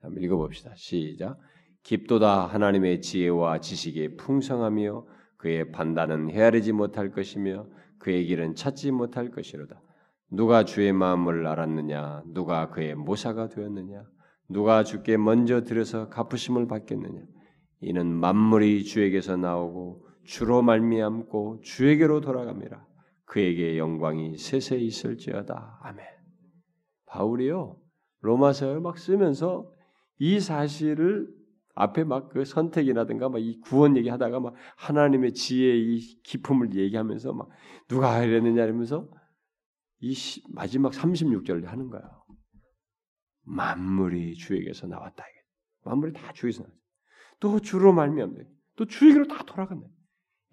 한번 읽어봅시다. 시작. 깊도다 하나님의 지혜와 지식이 풍성하며 그의 판단은 헤아리지 못할 것이며 그의 길은 찾지 못할 것이로다. 누가 주의 마음을 알았느냐? 누가 그의 모사가 되었느냐? 누가 주께 먼저 들여서 갚으심을 받겠느냐? 이는 만물이 주에게서 나오고 주로 말미암고 주에게로 돌아갑니다. 그에게 영광이 세세 있을지어다. 아멘. 바울이요 로마서를 막 쓰면서 이 사실을 앞에 막 그 선택이라든가 막 이 구원 얘기하다가 막 하나님의 지혜의 이 기품을 얘기하면서 막 누가 이랬느냐 이러면서 이 마지막 36절을 하는 거야. 만물이 주에게서 나왔다. 만물이 다 주에서 나왔다. 또 주로 말미암네. 또 주에게로 다 돌아간다.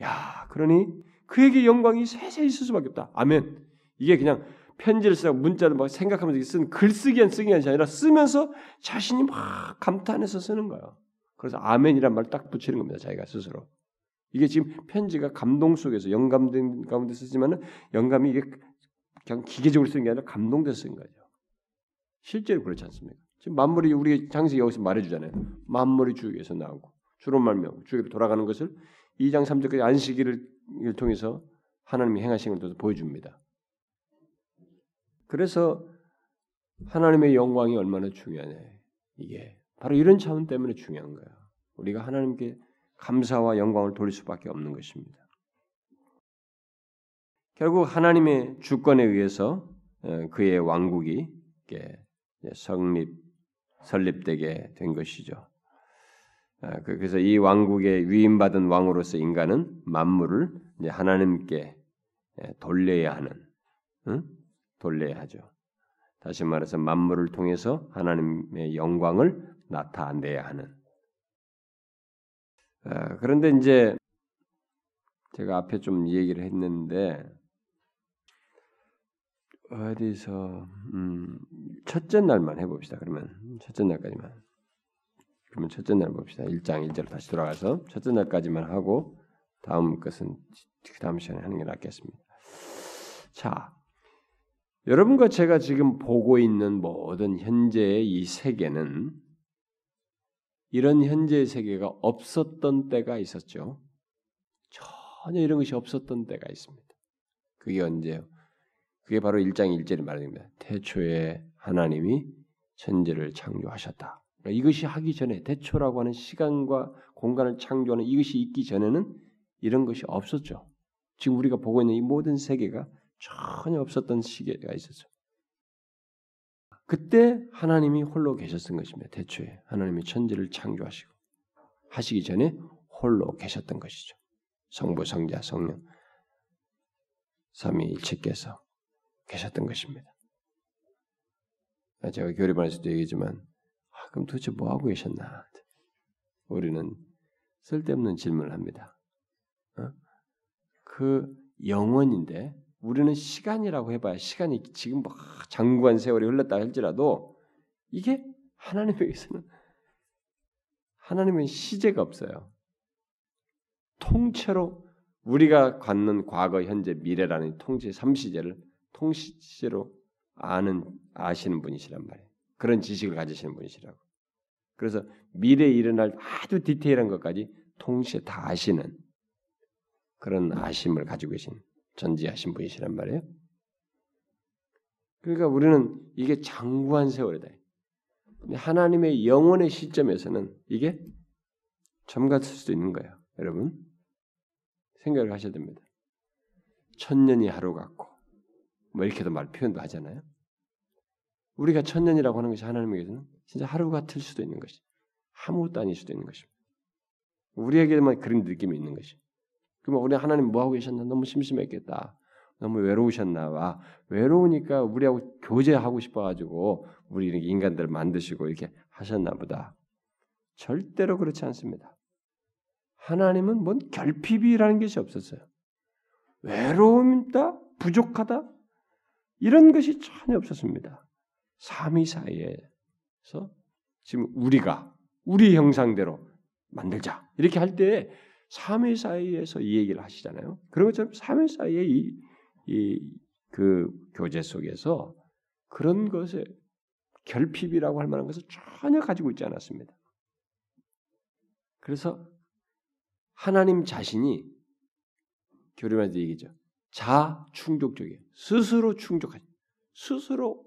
야, 그러니 그에게 영광이 세세 있을 수밖에 없다. 아멘. 이게 그냥 편지를 쓰고 문자를 막 생각하면서 쓴 글쓰기한 쓰기 아니라 쓰면서 자신이 막 감탄해서 쓰는 거예요. 그래서 아멘이란 말 딱 붙이는 겁니다. 자기가 스스로. 이게 지금 편지가 감동 속에서 영감 가운데 쓰지만은 영감이 이게 그냥 기계적으로 쓴게 아니라 감동돼서 쓴 거죠. 실제로 그렇지 않습니까? 지금 만물이 우리 장식 여기서 말해주잖아요. 만물이 주에서 나오고 주로 말며 주에게 돌아가는 것을 2장 3절까지 안식일을 통해서 하나님이 행하신 것을 보여줍니다. 그래서 하나님의 영광이 얼마나 중요하냐 이게 바로 이런 차원 때문에 중요한 거야. 우리가 하나님께 감사와 영광을 돌릴 수밖에 없는 것입니다. 결국 하나님의 주권에 의해서 어, 그의 왕국이 성립 설립되게 된 것이죠. 아, 그, 그래서 이 왕국에 위임받은 왕으로서 인간은 만물을 하나님께 돌려야 하는, 응? 돌려야 하죠. 다시 말해서 만물을 통해서 하나님의 영광을 나타내야 하는. 아, 그런데 이제 제가 앞에 좀 얘기를 했는데 어디서 음, 첫째 날만 해봅시다. 그러면 첫째 날까지만. 그러면 첫째 날 봅시다. 1장 1절 다시 돌아가서 첫째 날까지만 하고 다음 것은 그 다음 시간에 하는 게 낫겠습니다. 자, 여러분과 제가 지금 보고 있는 모든 현재의 이 세계는 이런 현재의 세계가 없었던 때가 있었죠. 전혀 이런 것이 없었던 때가 있습니다. 그게 언제요? 그게 바로 1장 1절이 말합니다. 태초에 하나님이 천지를 창조하셨다. 그러니까 이것이 하기 전에 대초라고 하는 시간과 공간을 창조하는 이것이 있기 전에는 이런 것이 없었죠. 지금 우리가 보고 있는 이 모든 세계가 전혀 없었던 시기가 있었죠. 그때 하나님이 홀로 계셨던 것입니다. 대초에 하나님이 천지를 창조하시고 하시기 전에 홀로 계셨던 것이죠. 성부, 성자, 성령 삼위일체께서 계셨던 것입니다. 제가 교리반에서도 얘기지만 그럼 도대체 뭐 하고 계셨나? 우리는 쓸데없는 질문을 합니다. 어? 그 영원인데 우리는 시간이라고 해봐야 시간이 지금 막 장구한 세월이 흘렀다 할지라도 이게 하나님에게서는 하나님은 시제가 없어요. 통째로 우리가 갖는 과거, 현재, 미래라는 통째 삼시제를 통시제로 아는 아시는 분이시란 말이에요. 그런 지식을 가지시는 분이시라고. 그래서 미래에 일어날 아주 디테일한 것까지 동시에 다 아시는 그런 아심을 가지고 계신 전지하신 분이시란 말이에요. 그러니까 우리는 이게 장구한 세월이다. 하나님의 영원의 시점에서는 이게 점 같을 수도 있는 거예요. 여러분 생각을 하셔야 됩니다. 천년이 하루 같고 뭐 이렇게도 말 표현도 하잖아요. 우리가 천년이라고 하는 것이 하나님에게서는 진짜 하루 같을 수도 있는 것이 아무것도 아닐 수도 있는 것입니다. 우리에게만 그런 느낌이 있는 것이. 그러면 우리 하나님 뭐 하고 계셨나? 너무 심심했겠다. 너무 외로우셨나 봐. 외로우니까 우리하고 교제하고 싶어가지고 우리 인간들 만드시고 이렇게 하셨나 보다. 절대로 그렇지 않습니다. 하나님은 뭔 결핍이라는 것이 없었어요. 외로움이다, 부족하다 이런 것이 전혀 없었습니다. 삼위 사이에서 지금 우리가 우리 형상대로 만들자 이렇게 할때 삼위 사이에서 이 얘기를 하시잖아요. 그런 것처럼 삼위 사이의 이그 교제 속에서 그런 것에 결핍이라고 할 만한 것을 전혀 가지고 있지 않았습니다. 그래서 하나님 자신이 교리만에서 얘기죠. 자 충족적이에요. 스스로 충족하죠. 스스로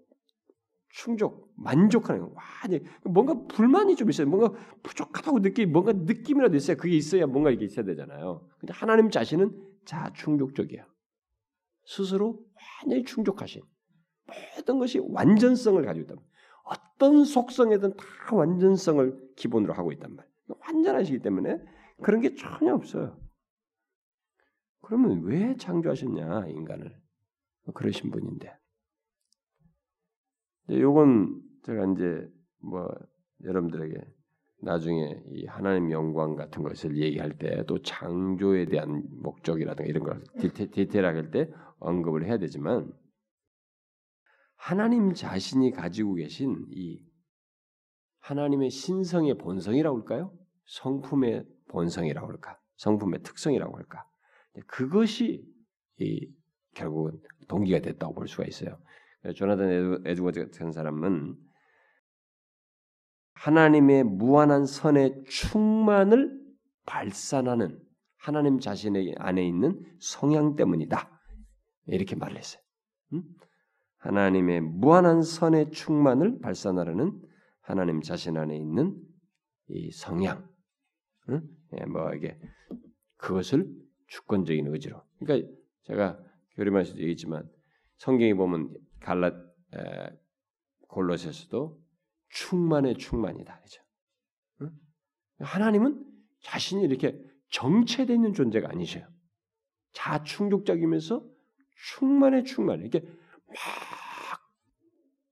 충족, 만족하는 거. 완전 뭔가 불만이 좀 있어요. 뭔가 부족하다고 느끼, 뭔가 느낌이라도 있어야 그게 있어야 뭔가 이게 있어야 되잖아요. 근데 하나님 자신은 자 충족적이야. 스스로 완전히 충족하신 모든 것이 완전성을 가지고 있다. 어떤 속성에든 다 완전성을 기본으로 하고 있단 말이에요. 완전하시기 때문에 그런 게 전혀 없어요. 그러면 왜 창조하셨냐 인간을? 그러신 분인데. 요건 제가 이제 뭐 여러분들에게 나중에 이 하나님 영광 같은 것을 얘기할 때 또 창조에 대한 목적이라든가 이런 걸 디테, 디테일하게 할 때 언급을 해야 되지만 하나님 자신이 가지고 계신 이 하나님의 신성의 본성이라고 할까요? 성품의 본성이라고 할까? 성품의 특성이라고 할까? 그것이 이 결국은 동기가 됐다고 볼 수가 있어요. 조나단 에드워드 같은 사람은 하나님의 무한한 선의 충만을 발산하는 하나님 자신의 안에 있는 성향 때문이다. 이렇게 말을 했어요. 음? 하나님의 무한한 선의 충만을 발산하려는 하나님 자신 안에 있는 이 성향, 응? 예, 뭐 이게 그것을 주권적인 의지로. 그러니까 제가 교리만에서도 얘기했지만 성경에 보면 갈라 에, 골로새서도 충만의 충만이다. 그죠? 응? 하나님은 자신이 이렇게 정체되어 있는 존재가 아니셔요. 자충족적이면서 충만의 충만. 이렇게 막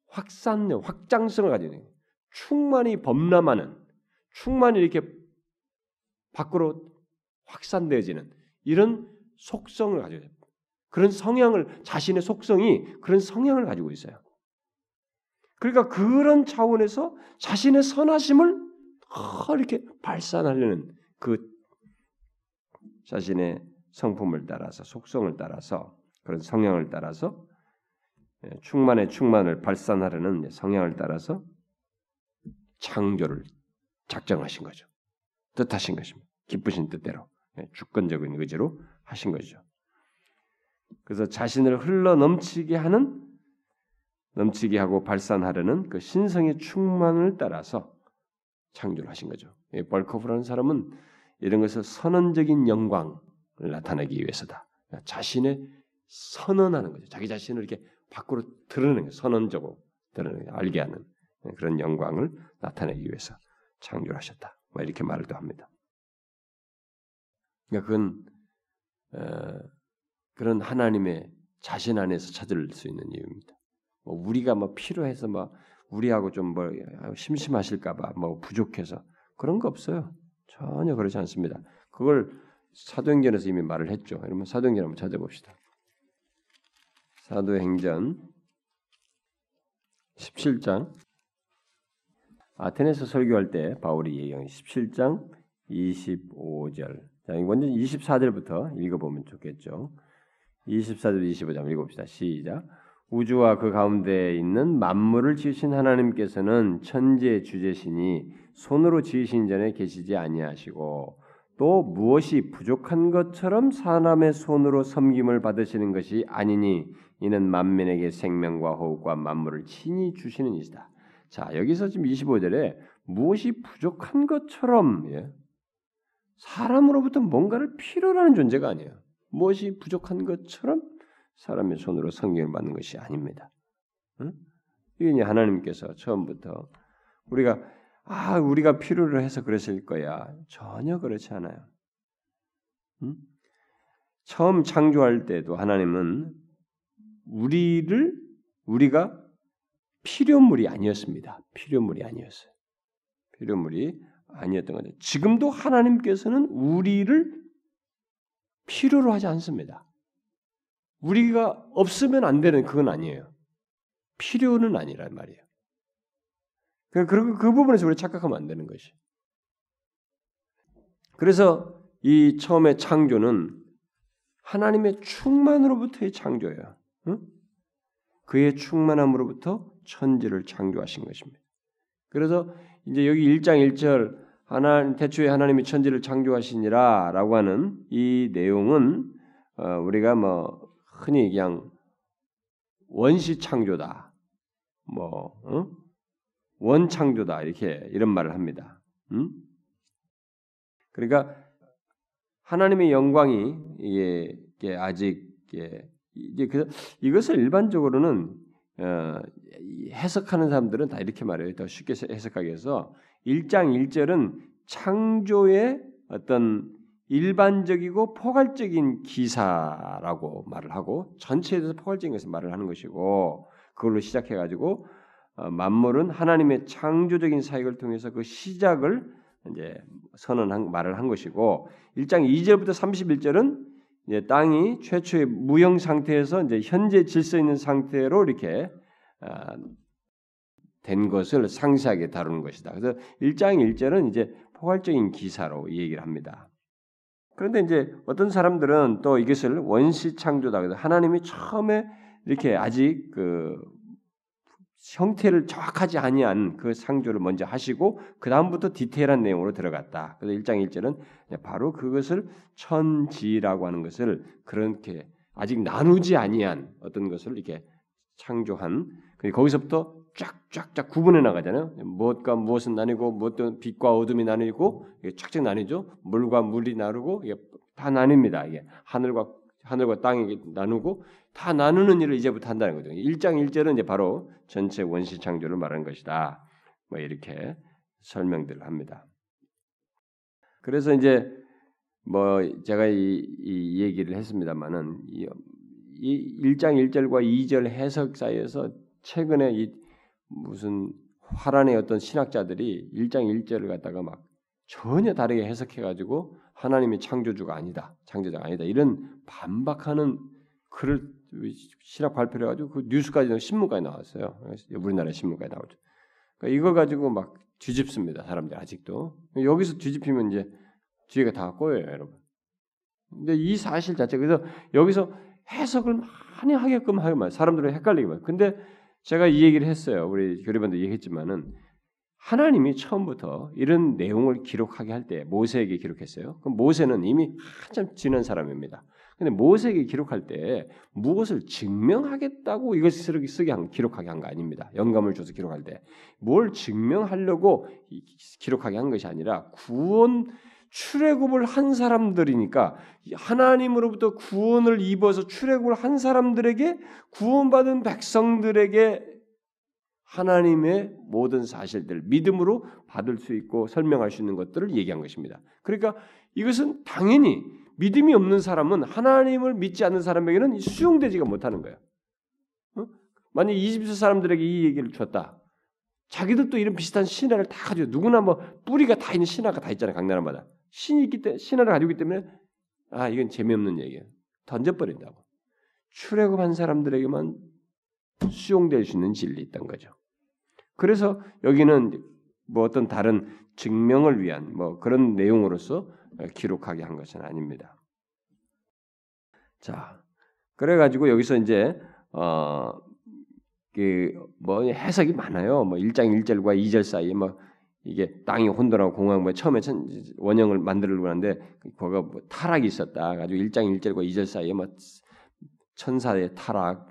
확산력, 확장성을 가지고 있는 충만히 범람하는, 충만히 이렇게 밖으로 확산되어지는 이런 속성을 가지고 있어요. 그런 성향을 자신의 속성이 그런 성향을 가지고 있어요. 그러니까 그런 차원에서 자신의 선하심을 이렇게 발산하려는 그 자신의 성품을 따라서 속성을 따라서 그런 성향을 따라서 예, 충만의 충만을 발산하려는 성향을 따라서 창조를 작정하신 거죠. 뜻하신 것입니다. 기쁘신 뜻대로 예, 주권적인 의지로 하신 거죠. 그래서 자신을 흘러 넘치게 하는 넘치게 하고 발산하려는 그 신성의 충만을 따라서 창조를 하신 거죠. 벌커프라는 사람은 이런 것을 선언적인 영광을 나타내기 위해서다. 자신의 선언하는 거죠. 자기 자신을 이렇게 밖으로 드러내는 거예요. 선언적으로 드러내는 알게 하는 그런 영광을 나타내기 위해서 창조를 하셨다. 뭐 이렇게 말을 또 합니다. 그러니까 그건 어, 그런 하나님의 자신 안에서 찾을 수 있는 이유입니다. 뭐 우리가 뭐 필요해서 뭐 우리하고 좀 뭐 심심하실까봐 뭐 부족해서 그런 거 없어요. 전혀 그렇지 않습니다. 그걸 사도행전에서 이미 말을 했죠. 여러분 사도행전 한번 찾아봅시다. 사도행전 17장 아테네에서 설교할 때 바울이 얘기한 17장 25절. 자, 먼저 24절부터 읽어보면 좋겠죠. 24절 25절 읽어봅시다. 시작. 우주와 그 가운데 있는 만물을 지으신 하나님께서는 천재 주제시니 손으로 지으신 전에 계시지 아니하시고 또 무엇이 부족한 것처럼 사람의 손으로 섬김을 받으시는 것이 아니니 이는 만민에게 생명과 호흡과 만물을 친히 주시는 이시다. 자 여기서 지금 25절에 무엇이 부족한 것처럼 예? 사람으로부터 뭔가를 필요로 하는 존재가 아니에요. 무엇이 부족한 것처럼 사람의 손으로 성경을 받는 것이 아닙니다. 응? 이게 하나님께서 처음부터 우리가 아 우리가 필요로 해서 그랬을 거야 전혀 그렇지 않아요. 응? 처음 창조할 때도 하나님은 우리를 우리가 필요물이 아니었습니다. 필요물이 아니었어요. 필요물이 아니었던 거죠. 지금도 하나님께서는 우리를 필요로 하지 않습니다. 우리가 없으면 안 되는 그건 아니에요. 필요는 아니란 말이에요. 그, 그, 그 부분에서 우리 착각하면 안 되는 것이. 그래서 이 처음에 창조는 하나님의 충만으로부터의 창조예요. 응? 그의 충만함으로부터 천지를 창조하신 것입니다. 그래서 이제 여기 1장 1절 하나님 태초에 하나님이 천지를 창조하시니라라고 하는 이 내용은 어, 우리가 뭐 흔히 그냥 원시 창조다, 뭐 어? 원창조다 이렇게 이런 말을 합니다. 음? 그러니까 하나님의 영광이 이게, 이게 아직 이게, 이게 그, 이것을 일반적으로는 어, 해석하는 사람들은 다 이렇게 말해요. 더 쉽게 해석하기 위해서 1장 1절은 창조의 어떤 일반적이고 포괄적인 기사라고 말을 하고 전체에 대해서 포괄적인 것을 말을 하는 것이고 그걸로 시작해 가지고 어, 만물은 하나님의 창조적인 사역을 통해서 그 시작을 이제 선언한 말을 한 것이고 1장 2절부터 31절은 이제 땅이 최초의 무형 상태에서 이제 현재 질서 있는 상태로 이렇게 아, 된 것을 상세하게 다루는 것이다. 그래서 1장 1절은 이제 포괄적인 기사로 얘기를 합니다. 그런데 이제 어떤 사람들은 또 이것을 원시 창조다. 그래서 하나님이 처음에 이렇게 아직 그 형태를 정확하지 아니한 그 창조를 먼저 하시고 그 다음부터 디테일한 내용으로 들어갔다. 그래서 1장 1절은 바로 그것을 천지라고 하는 것을 그렇게 아직 나누지 아니한 어떤 것을 이렇게 창조한 거기서부터 쫙쫙쫙 구분해 나가잖아요. 무엇과 무엇은 나뉘고 무엇은 빛과 어둠이 나뉘고 쫙쫙 나뉘죠. 물과 물이 나누고 이게 다 나뉩니다. 이게 하늘과 하늘과 땅이 나누고 다 나누는 일을 이제부터 한다는 거죠. 1장 1절은 이제 바로 전체 원시 창조를 말하는 것이다. 뭐 이렇게 설명들을 합니다. 그래서 이제 뭐 제가 이, 이 얘기를 했습니다만은 이, 이 1장 1절과 2절 해석 사이에서 최근에 이 무슨 화란의 어떤 신학자들이 1장 1절을 갖다가 막 전혀 다르게 해석해 가지고 하나님이 창조주가 아니다. 창조자가 아니다. 이런 반박하는 글을 신학 발표를 해 가지고 그 뉴스까지 신문까지 나왔어요. 우리나라 신문까지 나오죠. 그러니까 이거 가지고 막 뒤집습니다. 사람들 아직도 여기서 뒤집히면 이제 뒤에가 다 꼬여요, 여러분. 근데 이 사실 자체 그래서 여기서 해석을 많이 하게끔 하기만 사람들은 헷갈리기만. 근데 제가 이 얘기를 했어요. 우리 교리반도 얘기했지만은 하나님이 처음부터 이런 내용을 기록하게 할 때 모세에게 기록했어요. 그럼 모세는 이미 한참 지난 사람입니다. 근데 모세에게 기록할 때 무엇을 증명하겠다고 이것을 쓰게 한 기록하게 한 거 아닙니다. 영감을 줘서 기록할 때 뭘 증명하려고 기록하게 한 것이 아니라 구원 출애굽을 한 사람들이니까 하나님으로부터 구원을 입어서 출애굽을 한 사람들에게 구원받은 백성들에게 하나님의 모든 사실들 믿음으로 받을 수 있고 설명할 수 있는 것들을 얘기한 것입니다. 그러니까 이것은 당연히 믿음이 없는 사람은 하나님을 믿지 않는 사람에게는 수용되지가 못하는 거예요. 어? 만약 이집트 사람들에게 이 얘기를 줬다. 자기들도 이런 비슷한 신화를 다 가지고 누구나 뭐 뿌리가 다 있는 신화가 다 있잖아요. 각 나라마다 신이 있기 때문에 신화를 가지고 있기 때문에 아 이건 재미없는 얘기예요. 던져버린다고. 출애굽한 사람들에게만 수용될 수 있는 진리 있던 거죠. 그래서 여기는 뭐 어떤 다른 증명을 위한 뭐 그런 내용으로서 기록하게 한 것은 아닙니다. 자, 그래가지고 여기서 이제 어, 그뭐 해석이 많아요. 뭐 1장 1절과 2절 사이에 뭐 이게 땅이 혼돈하고 공황 뭐 처음에 천, 원형을 만들려고 하는데 거기가 뭐 타락이 있었다. 가지고 1장 1절과 2절 사이에 뭐 천사의 타락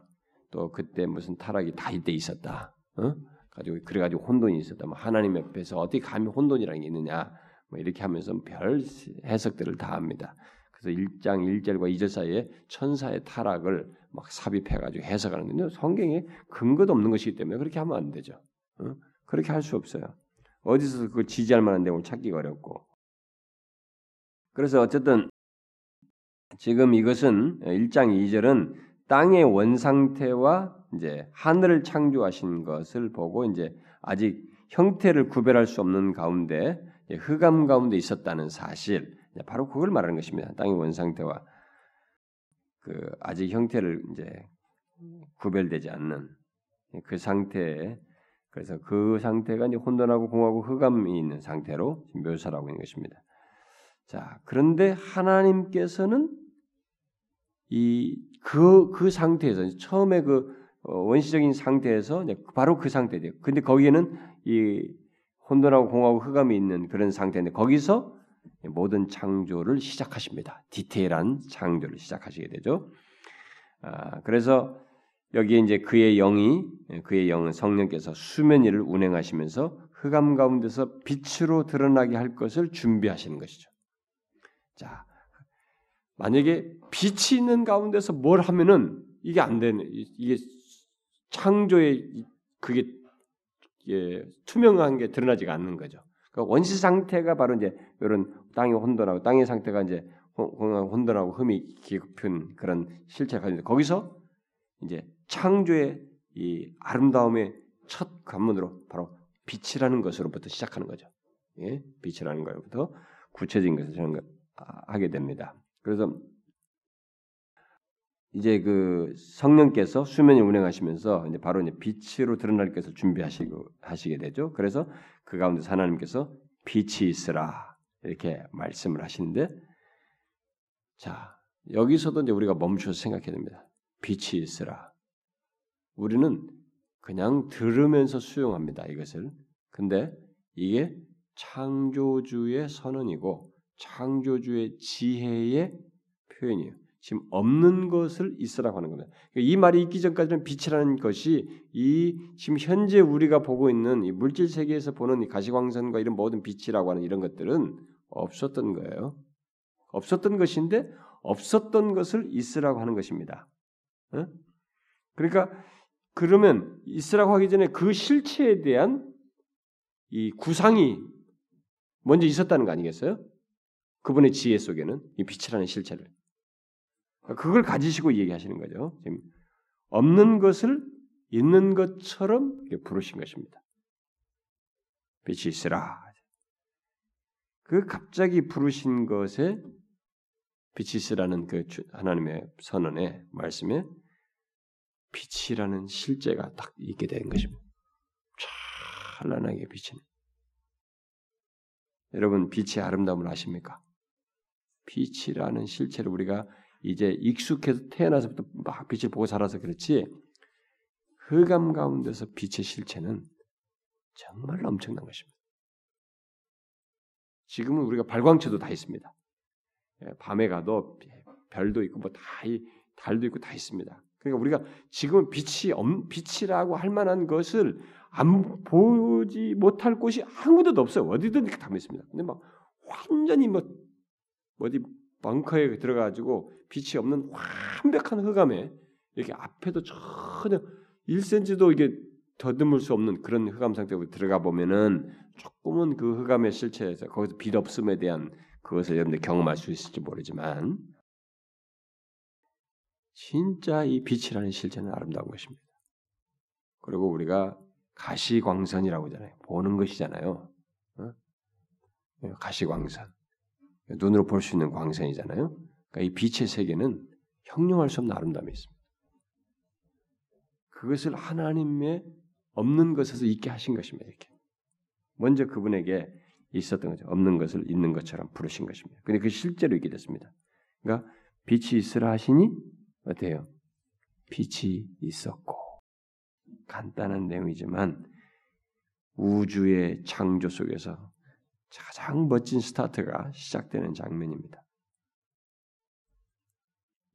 또 그때 무슨 타락이 다 이때 있었다. 어? 가지고 그래 가지고 혼돈이 있었다. 뭐 하나님 옆에서 어떻게 감히 혼돈이라는 게 있느냐. 뭐 이렇게 하면서 별 해석들을 다 합니다. 그래서 1장 1절과 2절 사이에 천사의 타락을 막 삽입해 가지고 해석하는데 성경에 근거도 없는 것이기 때문에 그렇게 하면 안 되죠. 어? 그렇게 할 수 없어요. 어디서 그걸 지지할 만한 내용을 찾기가 어렵고. 그래서 어쨌든 지금 이것은 1장 2절은 땅의 원 상태와 이제 하늘을 창조하신 것을 보고 이제 아직 형태를 구별할 수 없는 가운데 흑암 가운데 있었다는 사실 바로 그걸 말하는 것입니다. 땅의 원 상태와 그 아직 형태를 이제 구별되지 않는 그 상태에 그래서 그 상태가 이제 혼돈하고 공하고 흑암이 있는 상태로 묘사하고 있는 것입니다. 자, 그런데 하나님께서는 이 그그 그 상태에서 처음에 그 어, 원시적인 상태에서 바로 그 상태죠. 근데 거기에는 이 혼돈하고 공하고 흑암이 있는 그런 상태인데 거기서 모든 창조를 시작하십니다. 디테일한 창조를 시작하시게 되죠. 아, 그래서 여기에 이제 그의 영이 그의 영은 성령께서 수면 위를 운행하시면서 흑암 가운데서 빛으로 드러나게 할 것을 준비하시는 것이죠. 자, 만약에 빛이 있는 가운데서 뭘 하면은 이게 안 되는 이게 창조의 그게 예, 투명한 게 드러나지가 않는 거죠. 그러니까 원시 상태가 바로 이제 이런 땅의 혼돈하고 땅의 상태가 이제 혼돈하고 흠이 깊은 그런 실체가 있는데 거기서 이제 창조의 이 아름다움의 첫 관문으로 바로 빛이라는 것으로부터 시작하는 거죠. 예? 빛이라는 것부터 구체적인 것을 저는 하게 됩니다. 그래서 이제 그 성령께서 수면을 운행하시면서 이제 바로 이제 빛으로 드러날 것을 준비하시고 하시게 되죠. 그래서 그 가운데 하나님께서 빛이 있으라 이렇게 말씀을 하시는데 자, 여기서도 이제 우리가 멈춰서 생각해야 됩니다. 빛이 있으라. 우리는 그냥 들으면서 수용합니다. 이것을. 근데 이게 창조주의 선언이고 창조주의 지혜의 표현이에요. 지금 없는 것을 있으라고 하는 겁니다. 그러니까 이 말이 있기 전까지는 빛이라는 것이 이 지금 현재 우리가 보고 있는 이 물질 세계에서 보는 이 가시광선과 이런 모든 빛이라고 하는 이런 것들은 없었던 거예요. 없었던 것인데 없었던 것을 있으라고 하는 것입니다. 그러니까 그러면 있으라고 하기 전에 그 실체에 대한 이 구상이 먼저 있었다는 거 아니겠어요? 그분의 지혜 속에는 이 빛이라는 실체를 그걸 가지시고 얘기하시는 거죠. 지금 없는 것을 있는 것처럼 부르신 것입니다. 빛이 있으라. 그 갑자기 부르신 것에 빛이 있으라는 그 하나님의 선언의 말씀에 빛이라는 실제가 딱 있게 된 것입니다. 찬란하게 비치는. 여러분 빛의 아름다움을 아십니까? 빛이라는 실체를 우리가 이제 익숙해서 태어나서부터 막 빛을 보고 살아서 그렇지 흑암 가운데서 빛의 실체는 정말 엄청난 것입니다. 지금은 우리가 발광체도 다 있습니다. 예, 밤에 가도 별도 있고 뭐 다 달도 있고 다 있습니다. 그러니까 우리가 지금 빛이 빛이라고 할 만한 것을 안 보지 못할 곳이 한 군데도 없어요. 어디든 다 있습니다. 근데 막 완전히 뭐 어디 벙커에 들어가지고 빛이 없는 완벽한 흑암에 이렇게 앞에도 전혀 1cm도 이게 더듬을 수 없는 그런 흑암 상태로 들어가 보면은 조금은 그 흑암의 실체에서 거기서 빛 없음에 대한 그것을 여러분들 경험할 수 있을지 모르지만 진짜 이 빛이라는 실체는 아름다운 것입니다. 그리고 우리가 가시광선이라고 하잖아요. 보는 것이잖아요. 어? 가시광선. 눈으로 볼 수 있는 광선이잖아요. 그러니까 이 빛의 세계는 형용할 수 없는 아름다움이 있습니다. 그것을 하나님의 없는 것에서 있게 하신 것입니다. 이렇게 먼저 그분에게 있었던 거죠. 없는 것을 있는 것처럼 부르신 것입니다. 근데 그 실제로 있게 됐습니다. 그러니까 빛이 있으라 하시니 어때요? 빛이 있었고 간단한 내용이지만 우주의 창조 속에서 가장 멋진 스타트가 시작되는 장면입니다.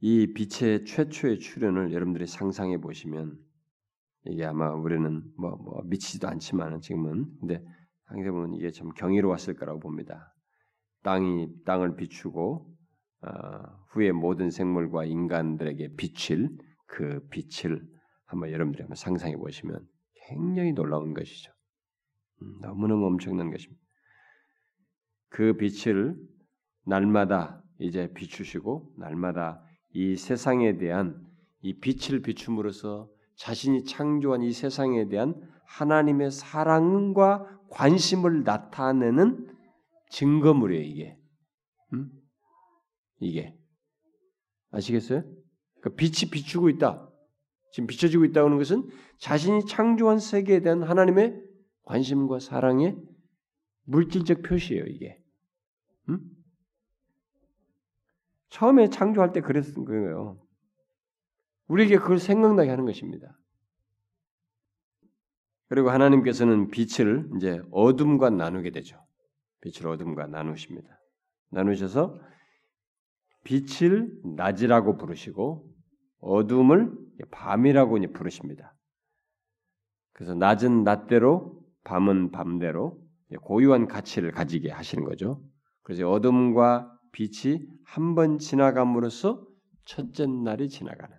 이 빛의 최초의 출현을 여러분들이 상상해 보시면 이게 아마 우리는 뭐, 뭐 미치지도 않지만 지금은 근데 상세 보면 이게 참 경이로웠을 거라고 봅니다. 땅이 땅을 비추고 어, 후에 모든 생물과 인간들에게 비칠 그 빛을 한번 여러분들이 한번 상상해 보시면 굉장히 놀라운 것이죠. 음, 너무너무 엄청난 것입니다. 그 빛을 날마다 이제 비추시고 날마다 이 세상에 대한 이 빛을 비춤으로써 자신이 창조한 이 세상에 대한 하나님의 사랑과 관심을 나타내는 증거물이에요, 이게. 음? 이게. 아시겠어요? 그러니까 빛이 비추고 있다. 지금 비춰지고 있다는 것은 자신이 창조한 세계에 대한 하나님의 관심과 사랑의 물질적 표시예요, 이게. 음? 처음에 창조할 때 그랬던 거예요. 우리에게 그걸 생각나게 하는 것입니다. 그리고 하나님께서는 빛을 이제 어둠과 나누게 되죠. 빛을 어둠과 나누십니다. 나누셔서 빛을 낮이라고 부르시고 어둠을 밤이라고 부르십니다. 그래서 낮은 낮대로 밤은 밤대로 고유한 가치를 가지게 하시는 거죠. 그래서 어둠과 빛이 한 번 지나감으로써 첫째 날이 지나가는.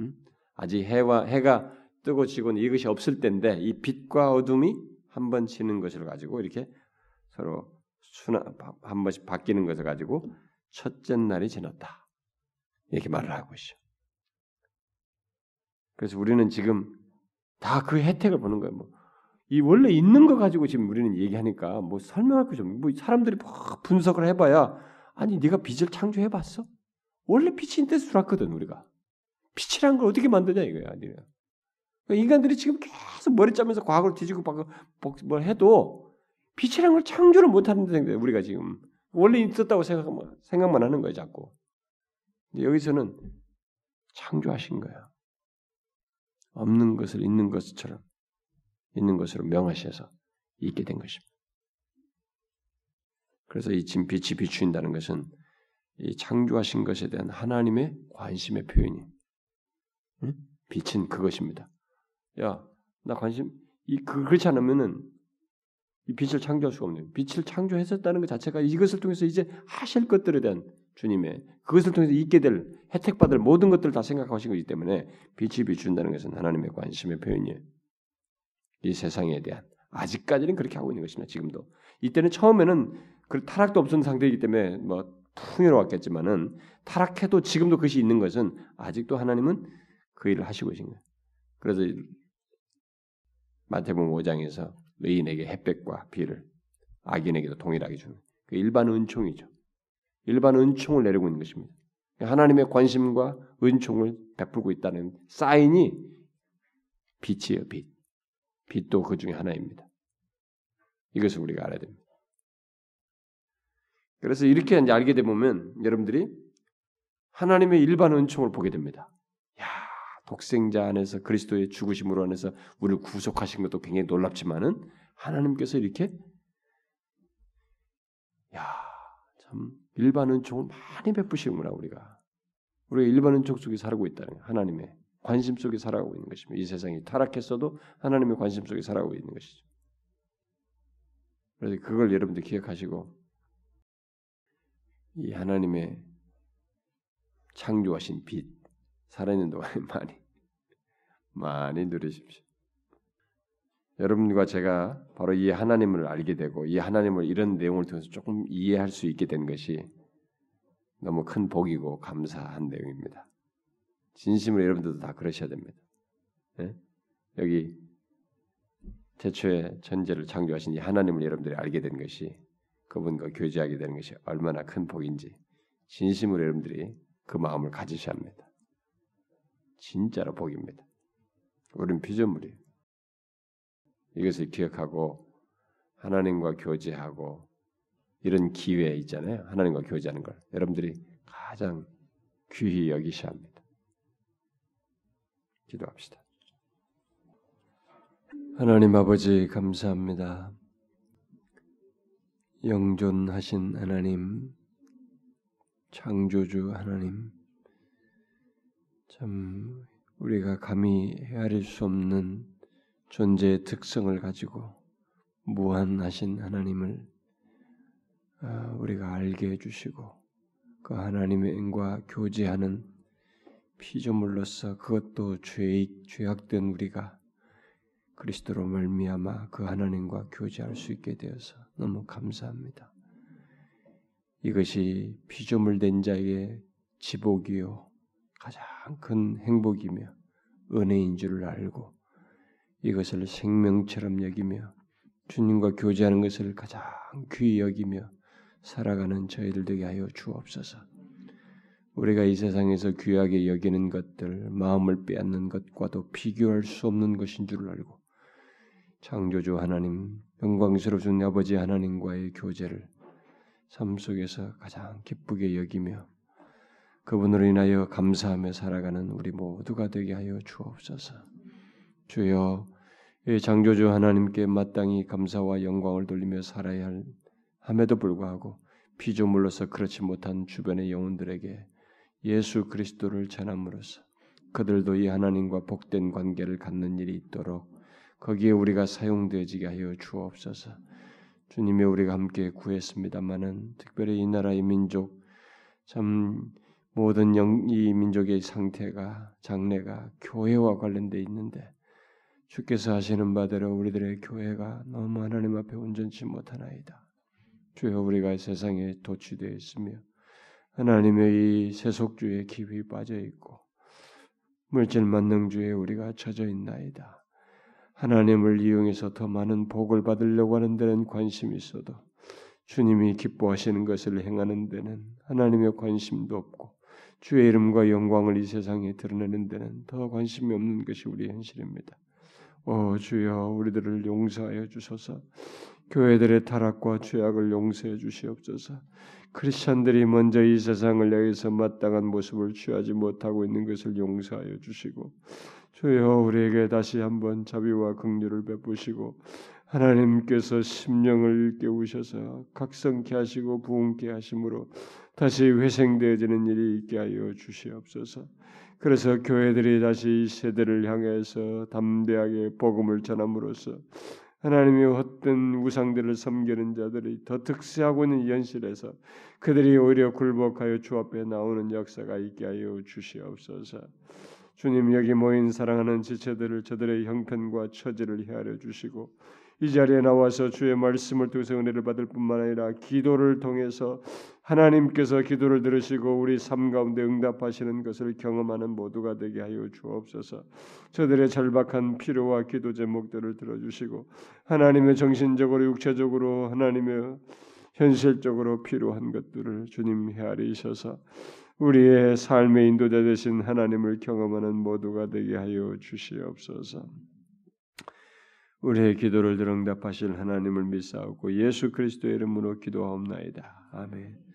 음? 아직 해와 해가 뜨고 지고는 이것이 없을 때인데 이 빛과 어둠이 한 번 지는 것을 가지고 이렇게 서로 순한 한 번씩 바뀌는 것을 가지고 첫째 날이 지났다. 이렇게 말을 하고 있어. 그래서 우리는 지금 다 그 혜택을 보는 거예요. 뭐. 이 원래 있는 거 가지고 지금 우리는 얘기하니까 뭐 설명할 거 좀, 뭐 사람들이 뭐 분석을 해봐야 아니 네가 빛을 창조해봤어? 원래 빛이 있는데 수락거든 우리가. 빛이란 걸 어떻게 만드냐 이거야. 네가. 그러니까 인간들이 지금 계속 머리 짜면서 과거를 뒤지고 뭘 해도 빛이란 걸 창조를 못하는 데 우리가 지금 원래 있었다고 생각만, 생각만 하는 거예요, 자꾸. 여기서는 창조하신 거야. 없는 것을 있는 것처럼, 있는 것으로 명하셔서 있게 된 것입니다. 그래서 이 빛이 비추인다는 것은 이 창조하신 것에 대한 하나님의 관심의 표현이. 응? 빛은 그것입니다. 야, 나 관심, 이, 그, 그렇지 않으면은 이 빛을 창조할 수가 없네요. 빛을 창조했었다는 것 자체가 이것을 통해서 이제 하실 것들에 대한 주님의 그것을 통해서 있게 될 혜택 받을 모든 것들을 다 생각하신 것이기 때문에 빛이 비춘다는 것은 하나님의 관심의 표현이에요. 이 세상에 대한 아직까지는 그렇게 하고 있는 것입니다. 지금도 이때는 처음에는 그 타락도 없었는 상태이기 때문에 뭐 풍요로웠겠지만은 타락해도 지금도 그것이 있는 것은 아직도 하나님은 그 일을 하시고 계신 거예요. 그래서 마태복음 5장에서 의인에게 햇볕과 비를 악인에게도 동일하게 주는 그 일반 은총이죠. 일반 은총을 내리고 있는 것입니다. 하나님의 관심과 은총을 베풀고 있다는 사인이 빛이에요, 빛. 빛도 그 중에 하나입니다. 이것을 우리가 알아야 됩니다. 그래서 이렇게 이제 알게 되면 여러분들이 하나님의 일반 은총을 보게 됩니다. 야, 독생자 안에서 그리스도의 죽으심으로 안에서 우리를 구속하신 것도 굉장히 놀랍지만은 하나님께서 이렇게 야, 참 일반 은총을 많이 베푸시는구나 우리가. 우리가 일반 은총 속에 살고 있다는 하나님의 관심 속에 살아가고 있는 것입니다. 이 세상이 타락했어도 하나님의 관심 속에 살아가고 있는 것이죠. 그래서 그걸 여러분들 기억하시고 이 하나님의 창조하신 빛 살아있는 동안에 <laughs> 많이 많이 누리십시오. 여러분과 제가 바로 이 하나님을 알게 되고 이 하나님을 이런 내용을 통해서 조금 이해할 수 있게 된 것이 너무 큰 복이고 감사한 내용입니다. 진심으로 여러분들도 다 그러셔야 됩니다. 네? 여기 태초에 전제를 창조하신 이 하나님을 여러분들이 알게 된 것이 그분과 교제하게 되는 것이 얼마나 큰 복인지 진심으로 여러분들이 그 마음을 가지셔야 합니다. 진짜로 복입니다. 우리는 피조물이에요. 이것을 기억하고 하나님과 교제하고 이런 기회 있잖아요. 하나님과 교제하는 걸 여러분들이 가장 귀히 여기셔야 합니다. 기도합시다. 하나님 아버지 감사합니다. 영존하신 하나님, 창조주 하나님, 참 우리가 감히 헤아릴 수 없는 존재의 특성을 가지고 무한하신 하나님을 아, 우리가 알게 해주시고 그 하나님의 은과 교제하는 피조물로서 그것도 죄 죄악된 우리가 그리스도로 말미암아 그 하나님과 교제할 수 있게 되어서 너무 감사합니다. 이것이 피조물 된 자의 지복이요 가장 큰 행복이며 은혜인 줄을 알고 이것을 생명처럼 여기며 주님과 교제하는 것을 가장 귀히 여기며 살아가는 저희들 되게 하여 주옵소서. 우리가 이 세상에서 귀하게 여기는 것들, 마음을 빼앗는 것과도 비교할 수 없는 것인 줄 알고 창조주 하나님, 영광스러우신 아버지 하나님과의 교제를 삶 속에서 가장 기쁘게 여기며 그분으로 인하여 감사하며 살아가는 우리 모두가 되게 하여 주옵소서. 주여, 이 창조주 하나님께 마땅히 감사와 영광을 돌리며 살아야 할 함에도 불구하고 피조물로서 그렇지 못한 주변의 영혼들에게 예수 그리스도를 전함으로써 그들도 이 하나님과 복된 관계를 갖는 일이 있도록 거기에 우리가 사용되어지게 하여 주옵소서. 주님이 우리가 함께 구했습니다마는 특별히 이 나라의 민족 참 모든 영, 이 민족의 상태가 장래가 교회와 관련돼 있는데 주께서 하시는 바대로 우리들의 교회가 너무 하나님 앞에 온전치 못하나이다. 주여 우리가 세상에 도취되어 있으며 하나님의 이 세속주의 깊이 빠져 있고 물질 만능주에 우리가 젖어 있나이다. 하나님을 이용해서 더 많은 복을 받으려고 하는 데는 관심이 있어도 주님이 기뻐하시는 것을 행하는 데는 하나님의 관심도 없고 주의 이름과 영광을 이 세상에 드러내는 데는 더 관심이 없는 것이 우리의 현실입니다. 오 주여 우리들을 용서하여 주소서. 교회들의 타락과 죄악을 용서해 주시옵소서. 크리스천들이 먼저 이 세상을 향해서 마땅한 모습을 취하지 못하고 있는 것을 용서하여 주시고 주여 우리에게 다시 한번 자비와 긍휼을 베푸시고 하나님께서 심령을 깨우셔서 각성케 하시고 부흥케 하심으로 다시 회생되어지는 일이 있게 하여 주시옵소서. 그래서 교회들이 다시 이 세대를 향해서 담대하게 복음을 전함으로써 하나님의 헛된 우상들을 섬기는 자들이 더 특세하고 있는 현실에서 그들이 오히려 굴복하여 주 앞에 나오는 역사가 있게 하여 주시옵소서. 주님 여기 모인 사랑하는 지체들을 저들의 형편과 처지를 헤아려 주시고 이 자리에 나와서 주의 말씀을 통해서 은혜를 받을 뿐만 아니라 기도를 통해서 하나님께서 기도를 들으시고 우리 삶 가운데 응답하시는 것을 경험하는 모두가 되게 하여 주옵소서. 저들의 절박한 필요와 기도 제목들을 들어주시고 하나님의 정신적으로 육체적으로 하나님의 현실적으로 필요한 것들을 주님 헤아리셔서 우리의 삶의 인도자 되신 하나님을 경험하는 모두가 되게 하여 주시옵소서. 우리의 기도를 들응답하실 하나님을 믿사옵고 예수 그리스도의 이름으로 기도하옵나이다. 아멘.